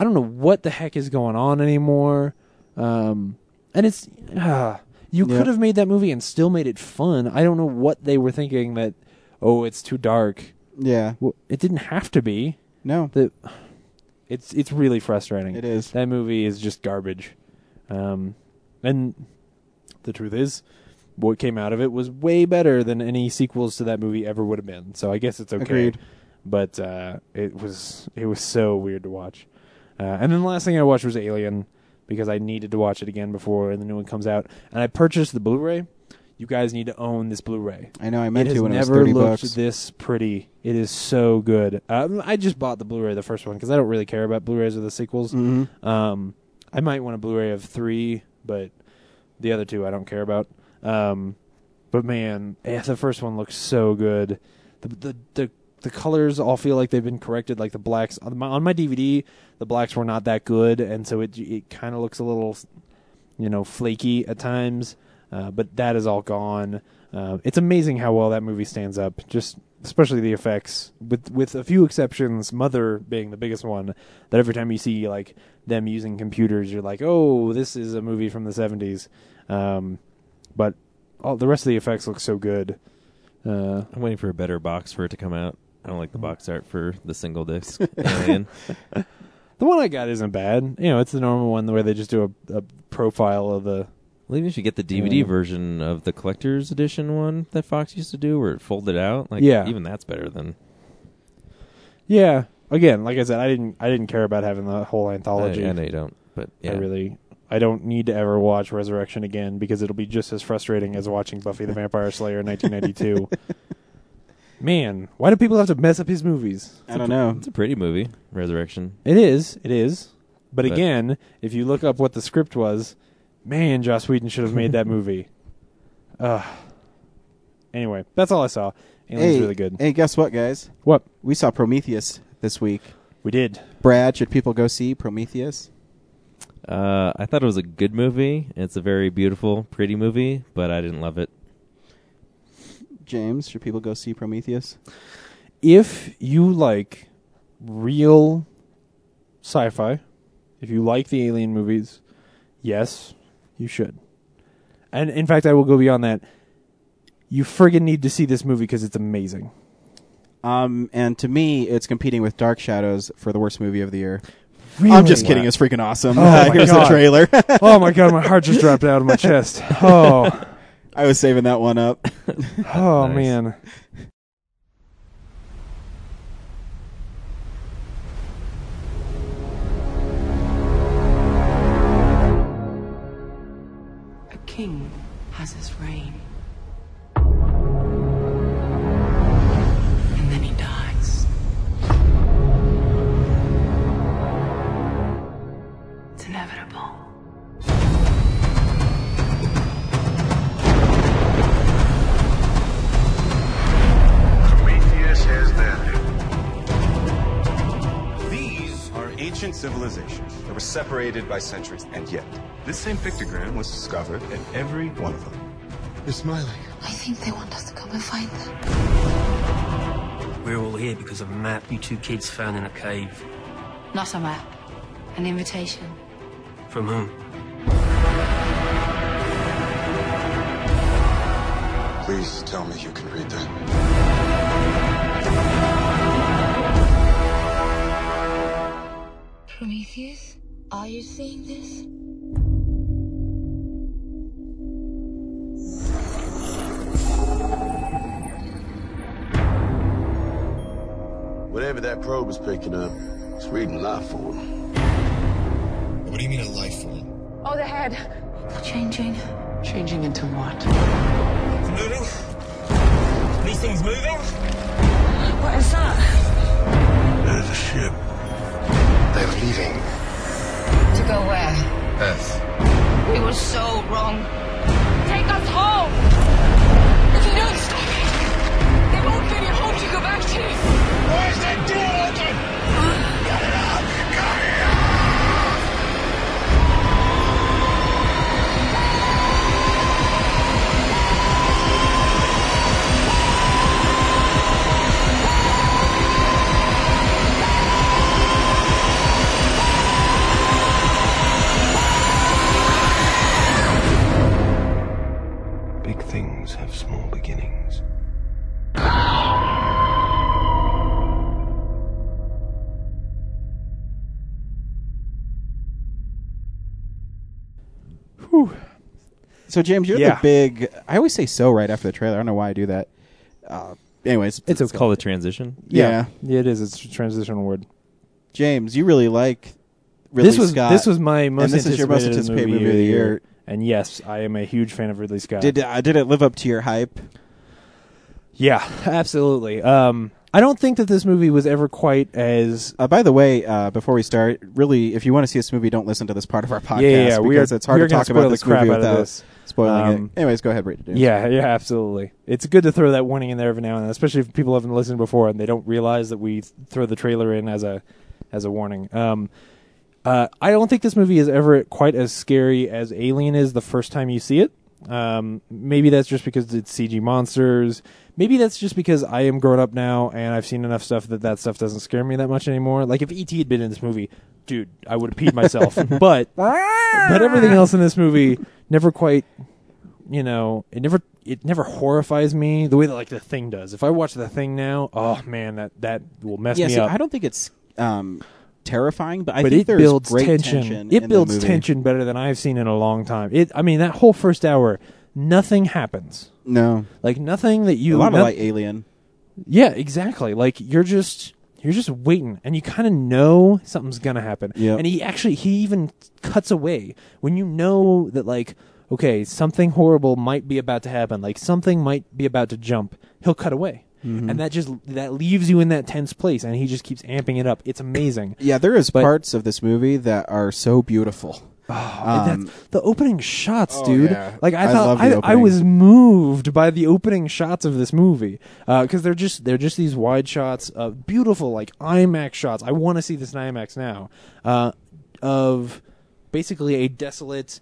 I don't know what the heck is going on anymore. Um, and it's ah, you
Yeah.
could have made that movie and still made it fun. I don't know what they were thinking that. Oh, it's too dark.
Yeah.
Well, it didn't have to be.
No.
The it's it's really frustrating.
It is.
That movie is just garbage. Um, and the truth is, what came out of it was way better than any sequels to that movie ever would have been. So I guess it's okay.
Agreed.
But uh, it was it was so weird to watch. Uh, and then the last thing I watched was Alien because I needed to watch it again before the new one comes out. And I purchased the Blu-ray. You guys need to own this Blu-ray.
I know. I meant
it
to when it was
never looked
bucks.
this pretty. It is so good. Um, I just bought the Blu-ray, the first one, because I don't really care about Blu-rays or the sequels.
Mhm.
Um, I might want a Blu-ray of three, but the other two I don't care about. Um, but man, yeah, the first one looks so good. The the the the colors all feel like they've been corrected. Like the blacks on my, on my DVD, the blacks were not that good, and so it it kind of looks a little, you know, flaky at times. Uh, but that is all gone. Uh, it's amazing how well that movie stands up. Just especially the effects, with with a few exceptions, Mother being the biggest one. That every time you see like them using computers, you're like, oh, this is a movie from the '70s. Um, but all the rest of the effects look so good. Uh,
I'm waiting for a better box for it to come out. I don't like the mm. box art for the single disc Alien.
the one I got isn't bad. You know, it's the normal one where they just do a, a profile of the.
Well, even if you get the DVD
Yeah.
version of the collector's edition one that Fox used to do, where it folded out, like
Yeah.
even that's better than.
Yeah, again, like I said, I didn't I didn't care about having the whole anthology.
I, I know you don't, but yeah,
I really I don't need to ever watch Resurrection again because it'll be just as frustrating as watching Buffy the Vampire Slayer in 1992. Man, why do people have to mess up his movies?
I don't know.
it's a pretty movie, Resurrection.
It is, it is. But,
But-
again, if you look up what the script was, man, Joss Whedon should have made that movie. Ugh. Anyway, that's all I saw. Alien's
Hey,
really good.
hey, guess what, guys?
What?
We saw Prometheus this week.
We did.
Brad, should people go see Prometheus?
Uh, I thought it was a good movie. It's a very beautiful, pretty movie, but I didn't love it.
James, should people go see Prometheus?
if you like real sci-fi, if you like the alien movies, yes, you should. And in fact, I will go beyond that. You friggin' need to see this movie because it's amazing.
Um, and to me, it's competing with Dark Shadows for the worst movie of the year.
Really?
I'm just kidding. It's freaking awesome.
Oh my
Here's
God.
the trailer.
oh my god, my heart just dropped out of my chest. Oh,
I was saving that one up.
oh
Nice.
man.
Ancient civilizations that were separated by centuries, and yet this same pictogram was discovered in every one of them.
They're smiling.
I think they want us to come and find them.
We're all here because of a map you two kids found in a cave.
Not a map. An invitation.
From whom?
Please tell me you can read that.
Prometheus, are you seeing this?
Whatever that probe is picking up, it's reading life form. What do you mean a life form?
Oh, the head. They're changing.
Changing into what?
It's moving? These things moving?
What is that?
There's a ship. They're leaving.
To go where?
Earth.
We were so wrong. Take us home! If you don't stop it, there won't be any home to go back to.
Where's that door open?
So James, you're
Yeah.
the big. I always say so right after the trailer. I don't know why I do that. Uh, anyways,
It's
It's called a transition.
Yeah.
yeah, it is. It's a transitional word.
James, you really like Ridley
this was
Scott.
this was my most
and this is your most
anticipated
anticipated movie of the year.
And yes, I am a huge fan of Ridley Scott.
Did uh, did it live up to your hype?
yeah, absolutely. Um, I don't think that this movie was ever quite as
Uh, by the way, uh, before we start, really, if you want to see this movie, don't listen to this part of our podcast
Yeah, yeah, yeah. We
because
are-
it's hard to talk about this movie without
this.
Spoiling
Um,
it. Anyways, go ahead, read it.
Yeah, yeah, absolutely. It's good to throw that warning in there every now and then, especially if people haven't listened before and they don't realize that we th- throw the trailer in as a as a warning. Um, uh, I don't think this movie is ever quite as scary as Alien is the first time you see it. Um, maybe that's just because it's CG monsters. Maybe that's just because I am grown up now and I've seen enough stuff that that stuff doesn't scare me that much anymore. Like if ET had been in this movie, dude, I would have peed myself. but but everything else in this movie never quite you know, it never it never horrifies me the way that like the thing does. If I watch the thing now, oh man, that that will mess
yeah.
me
See,
up.
I don't think it's um, terrifying, but I
but
think
it
there's
builds tension.
tension.
It builds tension better than I've seen in a long time. It I mean that whole first hour, nothing happens.
No,
Like nothing that you
a lot
no-
of like Alien.
Yeah, exactly. Like you're just you're just waiting and you kind of know something's going to happen.
Yep.
And he actually he even cuts away when you know that like okay, something horrible might be about to happen, like something might be about to jump. He'll cut away.
Mm-hmm.
And that just that leaves you in that tense place and he just keeps amping it up. It's amazing.
Yeah, there is
But-
parts of this movie that are so beautiful.
And
Um,
the opening shots,
oh,
dude.
yeah.
Like I
I
thought, I, I was moved by the opening shots of this movie because they're just they're just these wide shots of beautiful like IMAX shots. I want to see this in IMAX now uh, of basically a desolate,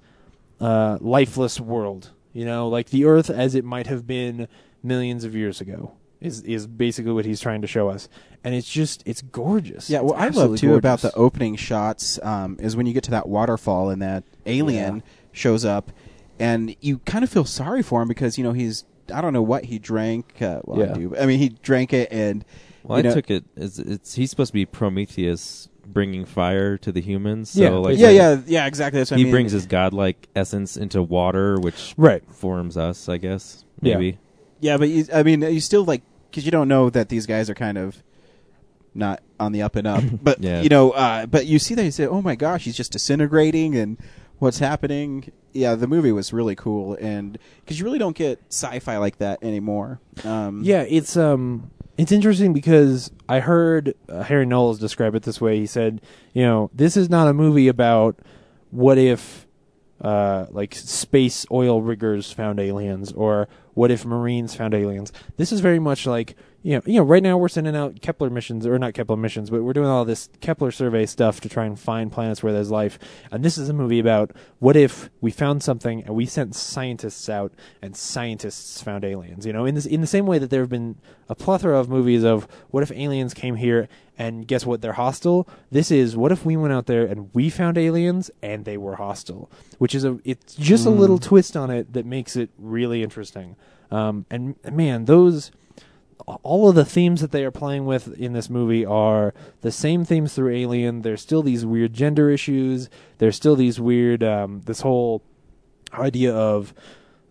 uh, lifeless world. You know, like the Earth as it might have been millions of years ago. Is is basically what he's trying to show us, and it's just it's gorgeous.
Yeah,
It's
what I love
absolutely
too about the opening shots um, is when you get to that waterfall and that alien
Yeah.
shows up, and you kind of feel sorry for him because you know he's I don't know what he drank. Uh, well,
Yeah.
I do. I mean, he drank it, and
Well,
you
I
know-
took it as it's he's supposed to be Prometheus bringing fire to the humans. So
Yeah,
like
yeah, yeah, yeah, exactly. That's what
he
I mean.
brings his godlike essence into water, which
Right.
forms us, I guess.
Yeah.
Maybe.
Yeah, but you, I mean, you still like because you don't know that these guys are kind of not on the up and up. But
Yeah.
you know, uh, but you see that you say, "Oh my gosh, he's just disintegrating," and what's happening? Yeah, the movie was really cool, and because you really don't get sci-fi like that anymore. Um,
Yeah, it's um it's interesting because I heard uh, Harry Knowles describe it this way. He said, you know, this is not a movie about what if uh like space oil riggers found aliens or what if marines found aliens. This is very much like you know, you know, right now we're sending out Kepler missions or not Kepler missions, but we're doing all this Kepler survey stuff to try and find planets where there's life. And this is a movie about what if we found something and we sent scientists out and scientists found aliens. You know, in this in the same way that there have been a plethora of movies of what if aliens came here and guess what they're hostile. This is what if we went out there and we found aliens and they were hostile, which is a it's just a little twist on it that makes it really interesting. Um, and man, those all of the themes that they are playing with in this movie are the same themes through Alien. There's still these weird gender issues. There's still these weird um, this whole idea of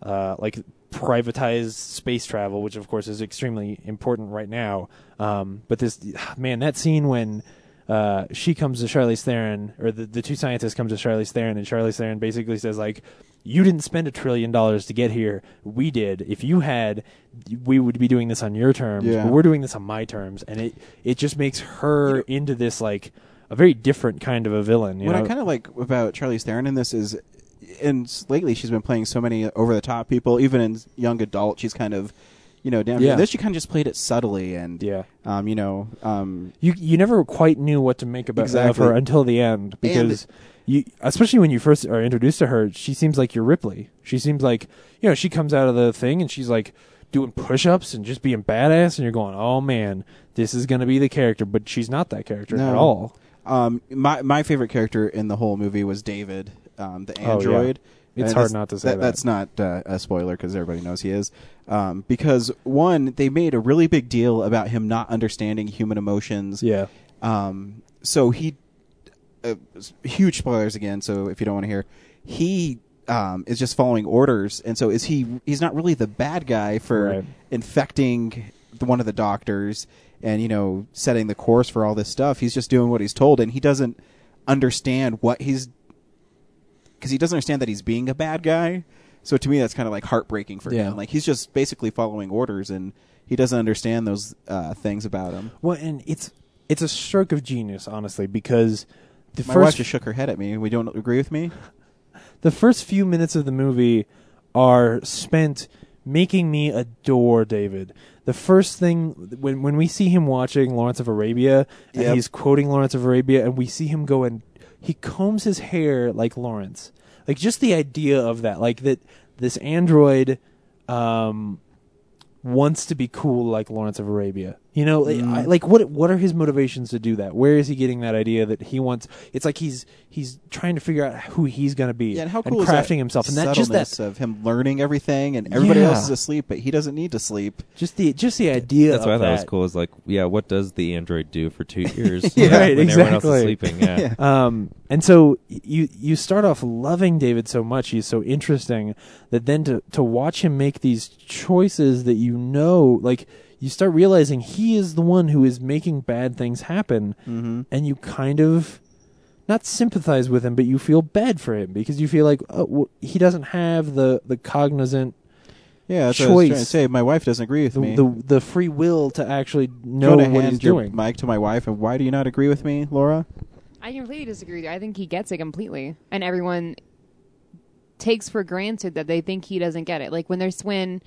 uh, like privatized space travel, which of course is extremely important right now. Um, but this man, that scene when uh, she comes to Charlize Theron, or the, the two scientists come to Charlize Theron, and Charlize Theron basically says like, "You didn't spend a trillion dollars to get here. We did. If you had, we would be doing this on your terms.
Yeah.
But we're doing this on my terms." And it it just makes her into this like a very different kind of a villain. You
what
know?
I kind of like about Charlize Theron in this is, and lately she's been playing so many over the top people. Even in young adult, she's kind of, you know, down.
Yeah.
This she kind of just played it subtly, and
Yeah.
um, you know, um,
you you never quite knew what to make about of her until the end because you especially when you first are introduced to her she seems like your Ripley she seems like you know she comes out of the thing and she's like doing push-ups and just being badass and you're going oh man this is going to be the character but she's not that character
No.
at all
Um, my my favorite character in the whole movie was David, um, the
Oh, yeah.
android.
It's hard
that's-
not to say that.
That's not uh, a spoiler because everybody knows he is. Um, because one, they made a really big deal about him not understanding human emotions.
yeah
Um, so he, uh, huge spoilers again. So if you don't want to hear, he um, is just following orders, and so is he? He's not really the bad guy for
Right.
infecting the, one of the doctors and you know setting the course for all this stuff. He's just doing what he's told, and he doesn't understand what he's because he doesn't understand that he's being a bad guy. So to me, that's kind of like heartbreaking for
Yeah.
him. Like he's just basically following orders, and he doesn't understand those uh, things about him.
Well, and it's it's a stroke of genius, honestly, because the
My wife
first
just shook her head at me. We don't agree with me.
the first few minutes of the movie are spent making me adore David. The first thing when when we see him watching Lawrence of Arabia and
Yep.
he's quoting Lawrence of Arabia and we see him go and he combs his hair like Lawrence. Like just the idea of that, like that this android um wants to be cool like Lawrence of Arabia. You know, like,
Mm.
I, like what what are his motivations to do that? Where is he getting that idea that he wants? It's like he's he's trying to figure out who he's going to be
Yeah, and how cool is
crafting
that
himself, and that just that
subtleness of him learning everything, and everybody
Yeah.
else is asleep, but he doesn't need to sleep.
just the just the idea.
That's
of
what I thought
that.
was cool. Is like, yeah, what does the android do for two years?
Yeah,
when
right,
everyone else is
exactly.
sleeping. Yeah.
Um, and so you you start off loving David so much. He's so interesting that then to to watch him make these choices that you know, like you start realizing he is the one who is making bad things happen,
Mm-hmm.
and you kind of not sympathize with him, but you feel bad for him because you feel like oh, well, he doesn't have the the cognizant
Yeah, that's what I was trying to
choice.
say. My wife doesn't agree with
the,
me.
the the free will to actually know
wanna
what
hand
he's
your
doing.
mic to my wife, and why do you not agree with me, Laura?
I completely disagree with you. I think he gets it completely, and everyone takes for granted that they think he doesn't get it. Like when there's when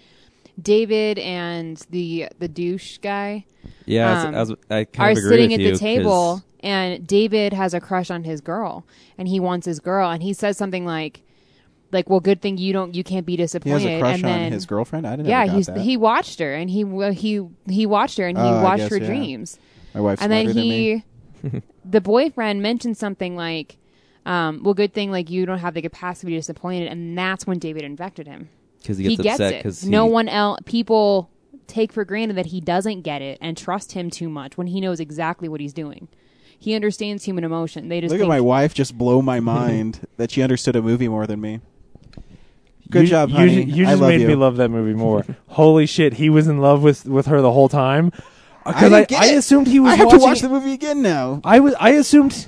David and the the douche guy,
Yeah, I was-
um,
I was- I kind
are
of agree
sitting
with
at
you,
the table, and David has a crush on his girl, and he wants his girl, and he says something like. Like, well, good thing you don't, you can't be disappointed."
He has a crush
and
on
then,
his girlfriend. I didn't.
yeah,
got
he's
that.
he watched her, and he he he watched her, and he
Oh,
watched
guess,
her
yeah.
dreams.
My wife's
and then
smarter than
he,
me.
the boyfriend mentioned something like, um, "Well, good thing like you don't have the capacity to be disappointed," and that's when David infected him
'Cause he gets upset 'cause
it. No
he-
one else, people take for granted that he doesn't get it and trust him too much when he knows exactly what he's doing. He understands human emotion. They just
Look at
think,
my wife just blow my mind that she understood a movie more than me. Good
you,
job,
you,
honey.
You
I
just
love
made
you.
me love that movie more. Holy shit, he was in love with with her the whole time.
I
Because I,
didn't
I, assumed he was.
I have
watching
to watch the movie again now.
I was. I assumed.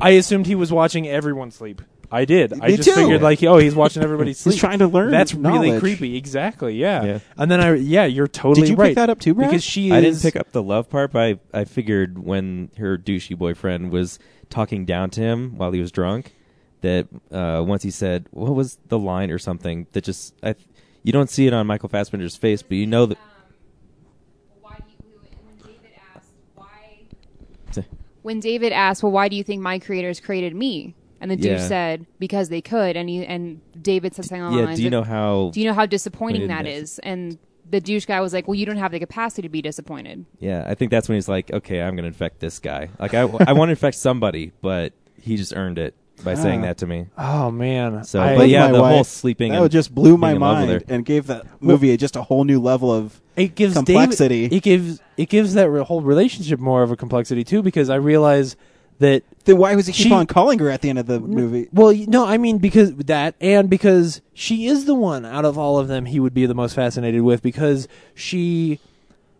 I assumed he was watching everyone sleep. I did. I
Me
just
too.
figured like, oh, he's watching everybody sleep.
He's trying to learn
That's really
knowledge.
creepy. Exactly. Yeah.
Yeah.
And then I. Yeah, you're totally
Did you
right.
pick that up too, Brad?
Because she is.
I didn't pick up the love part, but I, I figured when her douchey boyfriend was talking down to him while he was drunk, that uh, once he said, "What was the line or something?" That just I, you don't see it on Michael Fassbender's face, but you know that.
when David asked, "Well, why do you think my creators created me?" And the douche
Yeah.
said, "Because they could," and he and David said something along the
Yeah,
lines
do you
of,
know how
Do you know how disappointing
disappointed
that
that-
is? And the douche guy was like, "Well, you don't have the capacity to be disappointed."
Yeah, I think that's when he's like, "Okay, I'm going to infect this guy." Like I, I want to infect somebody, but he just earned it by saying
Ah.
that to me.
Oh man.
So,
I-
but yeah,
my
the whole
wife,
sleeping
that
and
just blew my
being in love with
mind
her.
and gave that movie just a whole new level of
it gives
complexity.
David, it gives it gives that re- whole relationship more of a complexity too, because I realize that.
then why was he keep
She-
on calling her at the end of the movie?
Well, no, I mean because that, and because she is the one out of all of them he would be the most fascinated with, because she,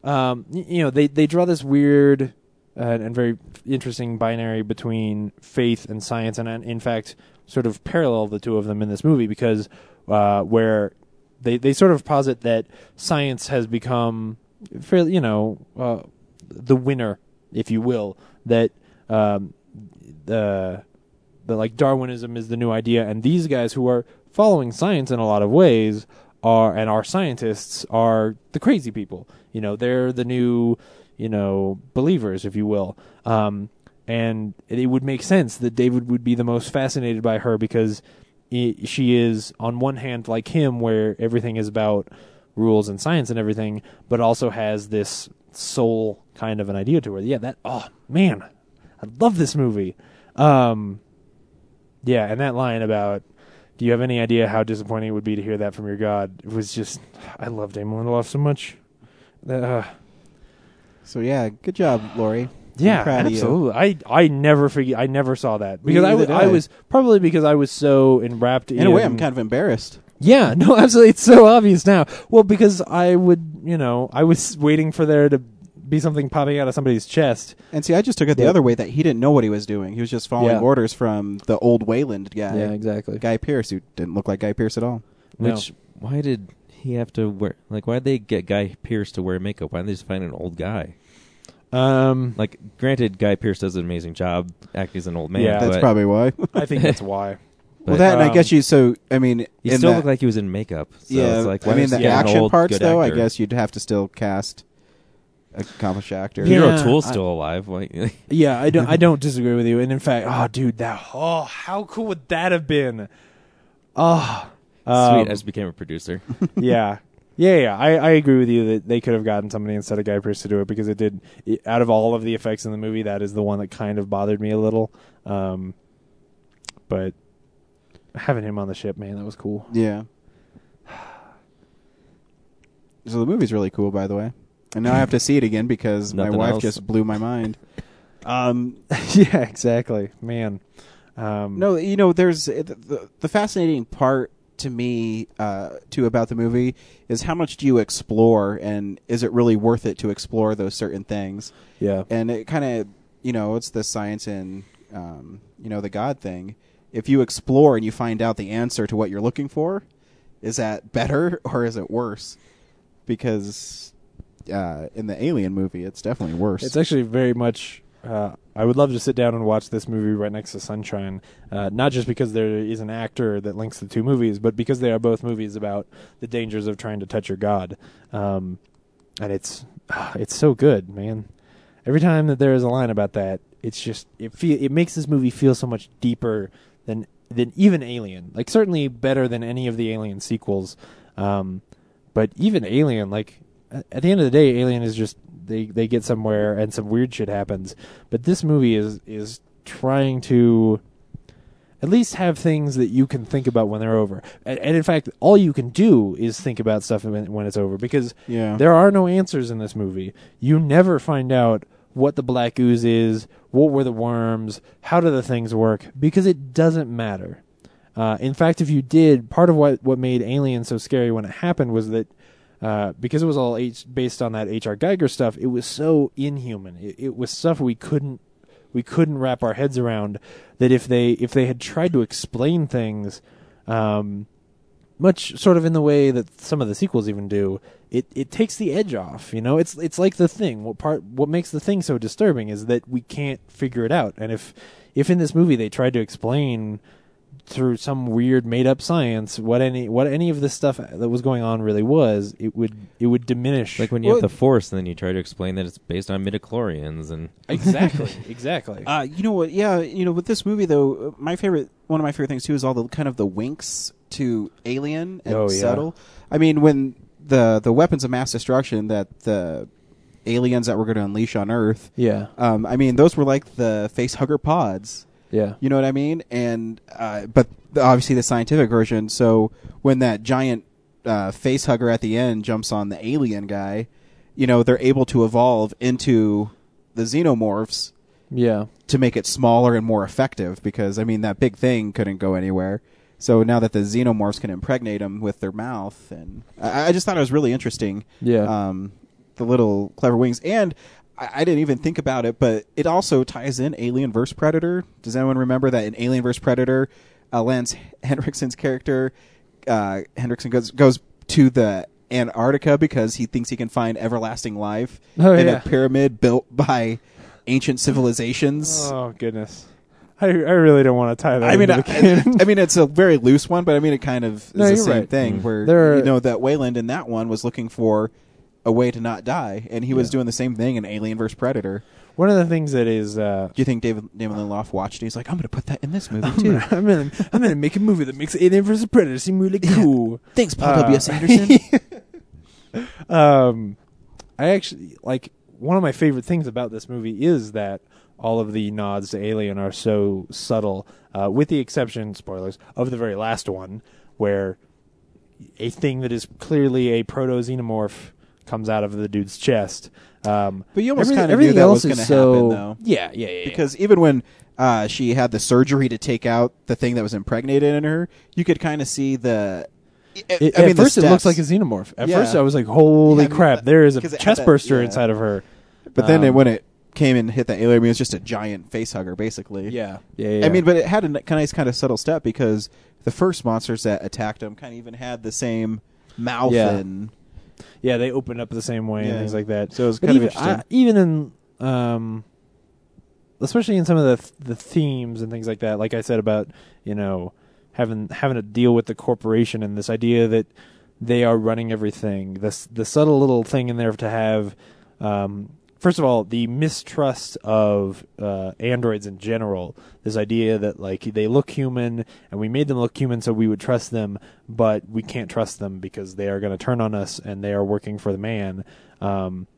um, you know, they they draw this weird uh, and very interesting binary between faith and science, and, and in fact, sort of parallel the two of them in this movie because uh, where they they sort of posit that science has become fairly, you know, uh, the winner, if you will, that um, the the like Darwinism is the new idea, and these guys who are following science in a lot of ways are and are scientists are the crazy people. You know, they're the new, you know, believers, if you will. Um, and it would make sense that David would be the most fascinated by her because i she is on one hand like him, where everything is about rules and science and everything, but also has this soul kind of an idea to her. Yeah, that. Oh man, I love this movie. Um, yeah, and that line about do you have any idea how disappointing it would be to hear that from your God? It was just I love Damon Lindelof so much. Uh,
So yeah, good job, Lori.
Yeah,
I'm proud of you.
absolutely. I I never forget. I never saw that because I,
Neither
w-
did
I
I.
was probably because I was so enwrapped
In a way, I'm kind of embarrassed.
Yeah, no, absolutely. It's so obvious now. Well, because I would, you know, I was waiting for there to be something popping out of somebody's chest.
And see, I just took it the
Yeah.
other way that he didn't know what he was doing. He was just following
Yeah.
orders from the old Weyland guy.
Yeah, exactly.
Guy Pearce, who didn't look like Guy Pearce at all.
No.
Which why did he have to wear? Like, why did they get Guy Pearce to wear makeup? Why didn't they just find an old guy?
Um,
Like, granted, Guy Pearce does an amazing job acting as an old man.
Yeah.
That's
but,
probably why.
I think that's why.
well,
but
that and I
um,
guess you. So I mean,
he
in
still
that-
looked like he was in makeup. So
yeah,
it's like,
I mean
just
the
get an
action
old,
parts,
good
though. I
actor?
guess you'd have to still cast accomplished actor.
Peter
Yeah,
O'Toole's
I-
still alive. Why-
Yeah, I don't. I don't disagree with you. And in fact, oh, dude, that oh, how cool would that have been? Oh,
Sweet,
um,
I just became a producer.
yeah, yeah, yeah. I, I agree with you that they could have gotten somebody instead of Guy Pearce to do it because it did. It, out of all of the effects in the movie, that is the one that kind of bothered me a little. Um, but having him on the ship, man, that was cool.
Yeah. So the movie's really cool, by the way. And now I have to see it again because my
Nothing
wife
else.
just blew my mind. Um,
yeah, exactly, man. Um,
no, you know, there's the, the, the fascinating part to me uh, too about the movie is how much do you explore, and is it really worth it to explore those certain things?
Yeah.
and it kind of you know it's the science and um, you know the God thing. If you explore and you find out the answer to what you're looking for, is that better or is it worse? Because uh, in the Alien movie, it's definitely worse.
It's actually very much. Uh, I would love to sit down and watch this movie right next to Sunshine, uh, not just because there is an actor that links the two movies, but because they are both movies about the dangers of trying to touch your god. Um, and it's ah, it's so good, man. Every time that there is a line about that, it's just it feel it makes this movie feel so much deeper than than even Alien. Like certainly better than any of the Alien sequels. Um, but even Alien, like at the end of the day, Alien is just they they get somewhere and some weird shit happens. But this movie is is trying to at least have things that you can think about when they're over. And, and in fact, all you can do is think about stuff when, when it's over because
Yeah.
there are no answers in this movie. You never find out what the black ooze is, what were the worms, how do the things work, because it doesn't matter. Uh, in fact, if you did, part of what, what made Alien so scary when it happened was that uh, because it was all H- based on that H.R. Giger stuff, it was so inhuman. It, it was stuff we couldn't we couldn't wrap our heads around. That if they if they had tried to explain things, um, much sort of in the way that some of the sequels even do, it, it takes the edge off. You know, it's it's like the thing. What part what makes the thing so disturbing is that we can't figure it out. And if if in this movie they tried to explain through some weird made up science what any what any of this stuff that was going on really was, it would it would diminish.
like when you have the Force, and then you try to explain that it's based on midichlorians and
exactly exactly.
Uh, you know what? Yeah, you know, with this movie though, uh, my favorite, one of my favorite things too, is all the kind of the winks to Alien and
Oh, yeah.
subtle. I mean, when the the weapons of mass destruction that the aliens that were going to unleash on Earth,
Yeah.
um, I mean, those were like the face hugger pods.
Yeah.
You know what I mean? And uh, but the, obviously the scientific version. So when that giant uh, face hugger at the end jumps on the alien guy, you know they're able to evolve into the xenomorphs
Yeah.
to make it smaller and more effective. Because I mean that big thing couldn't go anywhere. So now that the xenomorphs can impregnate them with their mouth, and I, I just thought it was really interesting.
Yeah.
Um, the little clever wings, and I, I didn't even think about it, but it also ties in Alien vs Predator. Does anyone remember that in Alien vs Predator, uh, Lance Henriksen's character, uh, Henriksen goes goes to the Antarctica because he thinks he can find everlasting life
Oh,
in
yeah.
a pyramid built by ancient civilizations.
Oh goodness. I, I really don't want to tie that.
I mean,
into
I,
the canon.
I mean, it's a very loose one, but I mean, it kind of is
No,
the same
right.
thing.
Mm.
Where
There are-
you know that Weyland in that one was looking for a way to not die, and he was doing the same thing in Alien vs Predator.
One of the things that is, uh,
Do you think David David Lindelof watched it? He's like, I'm going to put that in this movie too.
I'm gonna, I'm gonna make a movie that makes Alien vs Predator seem really cool.
Thanks, Paul
Uh,
W. S. Anderson.
um, I actually like one of my favorite things about this movie is that all of the nods to Alien are so subtle, uh, with the exception, spoilers, of the very last one, where a thing that is clearly a proto xenomorph comes out of the dude's chest. Um,
But you almost
everything-
kind of knew
everything
that
else
was going to
so,
happen, though.
Yeah, yeah, yeah. yeah.
Because even when uh, she had the surgery to take out the thing that was impregnated in her, you could kind of see the. I-
It-
I mean,
at first, it looks like a xenomorph. At
Yeah.
first, I was like, "Holy
Yeah, I mean,
crap! There is a chest
that-
burster
yeah.
inside of her."
But then it,
Um,
when it came and hit the alien, I mean, it was just a giant face hugger, basically.
Yeah. Yeah, yeah,
I mean, but it had a nice kind of subtle step because the first monsters that attacked him kind of even had the same mouth
Yeah.
and
yeah, they open up the same way and things like that.
So it was
But
kind of
even,
interesting.
I- even in, um, especially in some of the the themes and things like that. Like I said about you know having having to deal with the corporation and this idea that they are running everything. This the subtle little thing in there to have. Um, First of all, the mistrust of uh, androids in general. This idea that like they look human, and we made them look human, so we would trust them, but we can't trust them because they are going to turn on us, and they are working for the man. Um,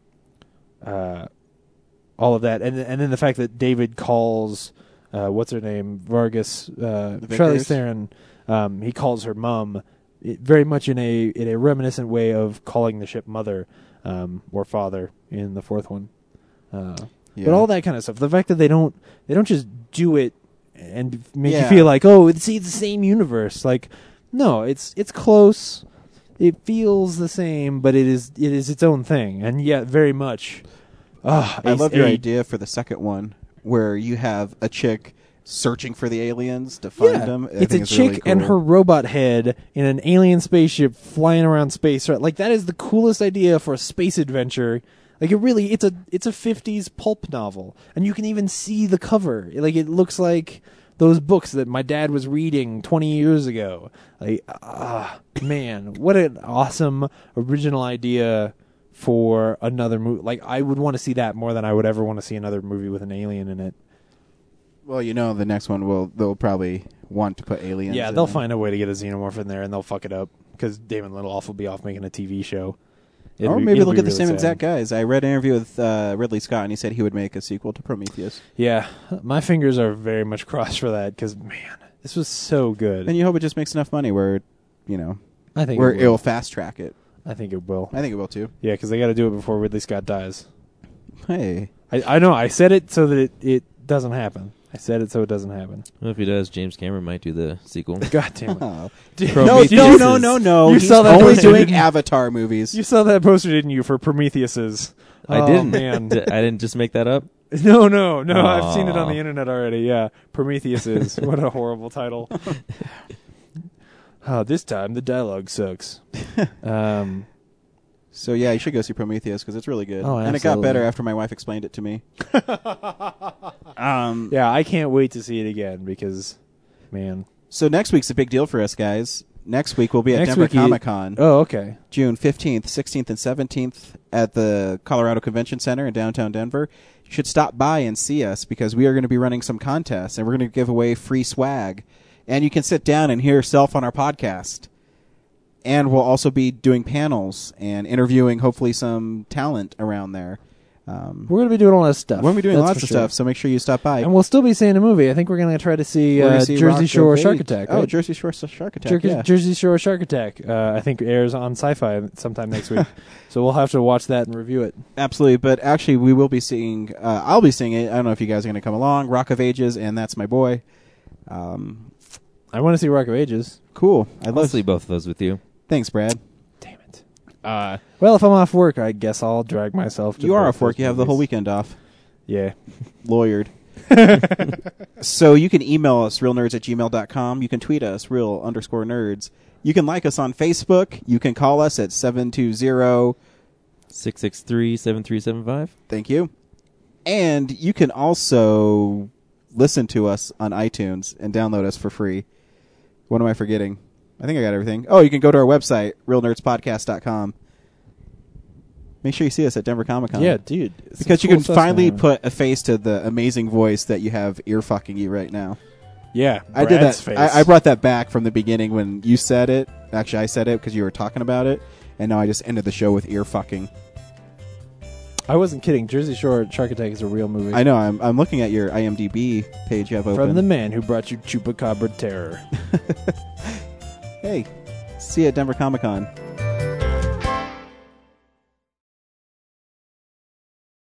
uh, all of that, and and then the fact that David calls uh, what's her name Vargas uh? Charlize Theron, um, he calls her mom, it, very much in a in a reminiscent way of calling the ship mother um, or father in the fourth one. Uh,
Yeah.
But all that kind of stuff. The fact that they don't they don't just do it and make
Yeah.
you feel like oh it's, see, it's the same universe. Like no, it's it's close. It feels the same, but it is it is its own thing, and yet very much. ah,
I love your idea for the second one where you have a chick searching for the aliens to find
Yeah,
them. I
it's a
think
chick
really
and her robot head in an alien spaceship flying around space. Right, like that is the coolest idea for a space adventure. Like it really, it's a it's a '50s pulp novel, and you can even see the cover. Like it looks like those books that my dad was reading 20 years ago. Like, ah, man, what an awesome original idea for another movie. Like I would want to see that more than I would ever want to see another movie with an alien in it.
Well, you know, the next one will they'll probably want to put aliens.
Yeah, they'll
it.
find a way to get a xenomorph in there, and they'll fuck it up because Damon Lindelof will be off making a TV show. It'll
or
be-
maybe
it'll
look at the
really
same
sad.
exact guys. I read an interview with uh, Ridley Scott, and he said he would make a sequel to Prometheus.
Yeah, my fingers are very much crossed for that because man, this was so good.
And you hope it just makes enough money where, you know,
I think
where
it will.
will fast track it.
I think it will.
I think it will too.
Yeah, because they got to do it before Ridley Scott dies.
Hey,
I, I know. I said it so that it, it doesn't happen. I said it so it doesn't happen.
Well, if he does, James Cameron might do the sequel.
God damn it!
Oh.
Dude,
no, no, no, no, no.
You
He's
saw that
only
poster,
doing
didn't?
Avatar movies.
You saw that poster, didn't you, for Prometheus's?
I
oh,
didn't.
Man.
D- I didn't just make that up.
No, no, no. I've seen it on
Aw.
the internet already. Yeah, Prometheus is. what a horrible title. oh, this time the dialogue sucks. Um,
So yeah, you should go see Prometheus because it's really good.
Oh,
and it got
absolutely.
better after my wife explained it to me. Um,
yeah, I can't wait to see it again because, man.
So next week's a big deal for us guys. Next week we'll be at
Next
Denver
week you-
Comic Con.
Oh, okay.
June 15th, 16th, and 17th at the Colorado Convention Center in downtown Denver. You should stop by and see us because we are going to be running some contests and we're going to give away free swag. And you can sit down and hear yourself on our podcast. And we'll also be doing panels and interviewing hopefully some talent around there. Um,
We're going to be doing all that stuff.
we're going to be doing
That's
lots of
sure.
stuff, so make sure you stop by.
And we'll still be seeing a movie. I think we're going to try to see, uh,
see
Jersey
Rock
Shore
of
Shark
Age.
Attack.
Oh. Jersey Shore Shark Attack.
Jer-
yeah.
Jersey Shore Shark Attack. Uh, I think airs on Sci-Fi sometime next week, so we'll have to watch that and review it.
Absolutely, but actually, we will be seeing. Uh, I'll be seeing it. I don't know if you guys are going to come along. Rock of Ages, and that's my boy. Um,
I want to see Rock of Ages.
cool. I
I'll
love.
see both of those with you.
Thanks, Brad.
Damn it.
Uh,
Well, if I'm off work, I guess I'll drag myself. to
you are
both
off work.
those
You have the whole
movies.
weekend off.
Yeah.
Lawyered. so you can email us realnerds at gmail.com. You can tweet us real underscore nerds. You can like us on Facebook. You can call us at seven two zero.
663 7375.
Thank you. And you can also listen to us on iTunes and download us for free. What am I forgetting? I think I got everything. Oh, you can go to our website, realnerdspodcast.com. Make sure you see us at Denver Comic Con.
Yeah, dude. It's
Because you
cool
can
stuff,
finally
man.
put a face to the amazing voice that you have ear fucking you right now.
Yeah,
I did that.
Brad's Face.
I, I brought that back from the beginning when you said it. Actually, I said it because you were talking about it, and now I just ended the show with ear fucking.
I wasn't kidding. Jersey Shore Shark Attack is a real movie.
I know. I'm, I'm looking at your IMDb page you have open.
From the man who brought you Chupacabra Terror.
hey, see you at Denver Comic Con.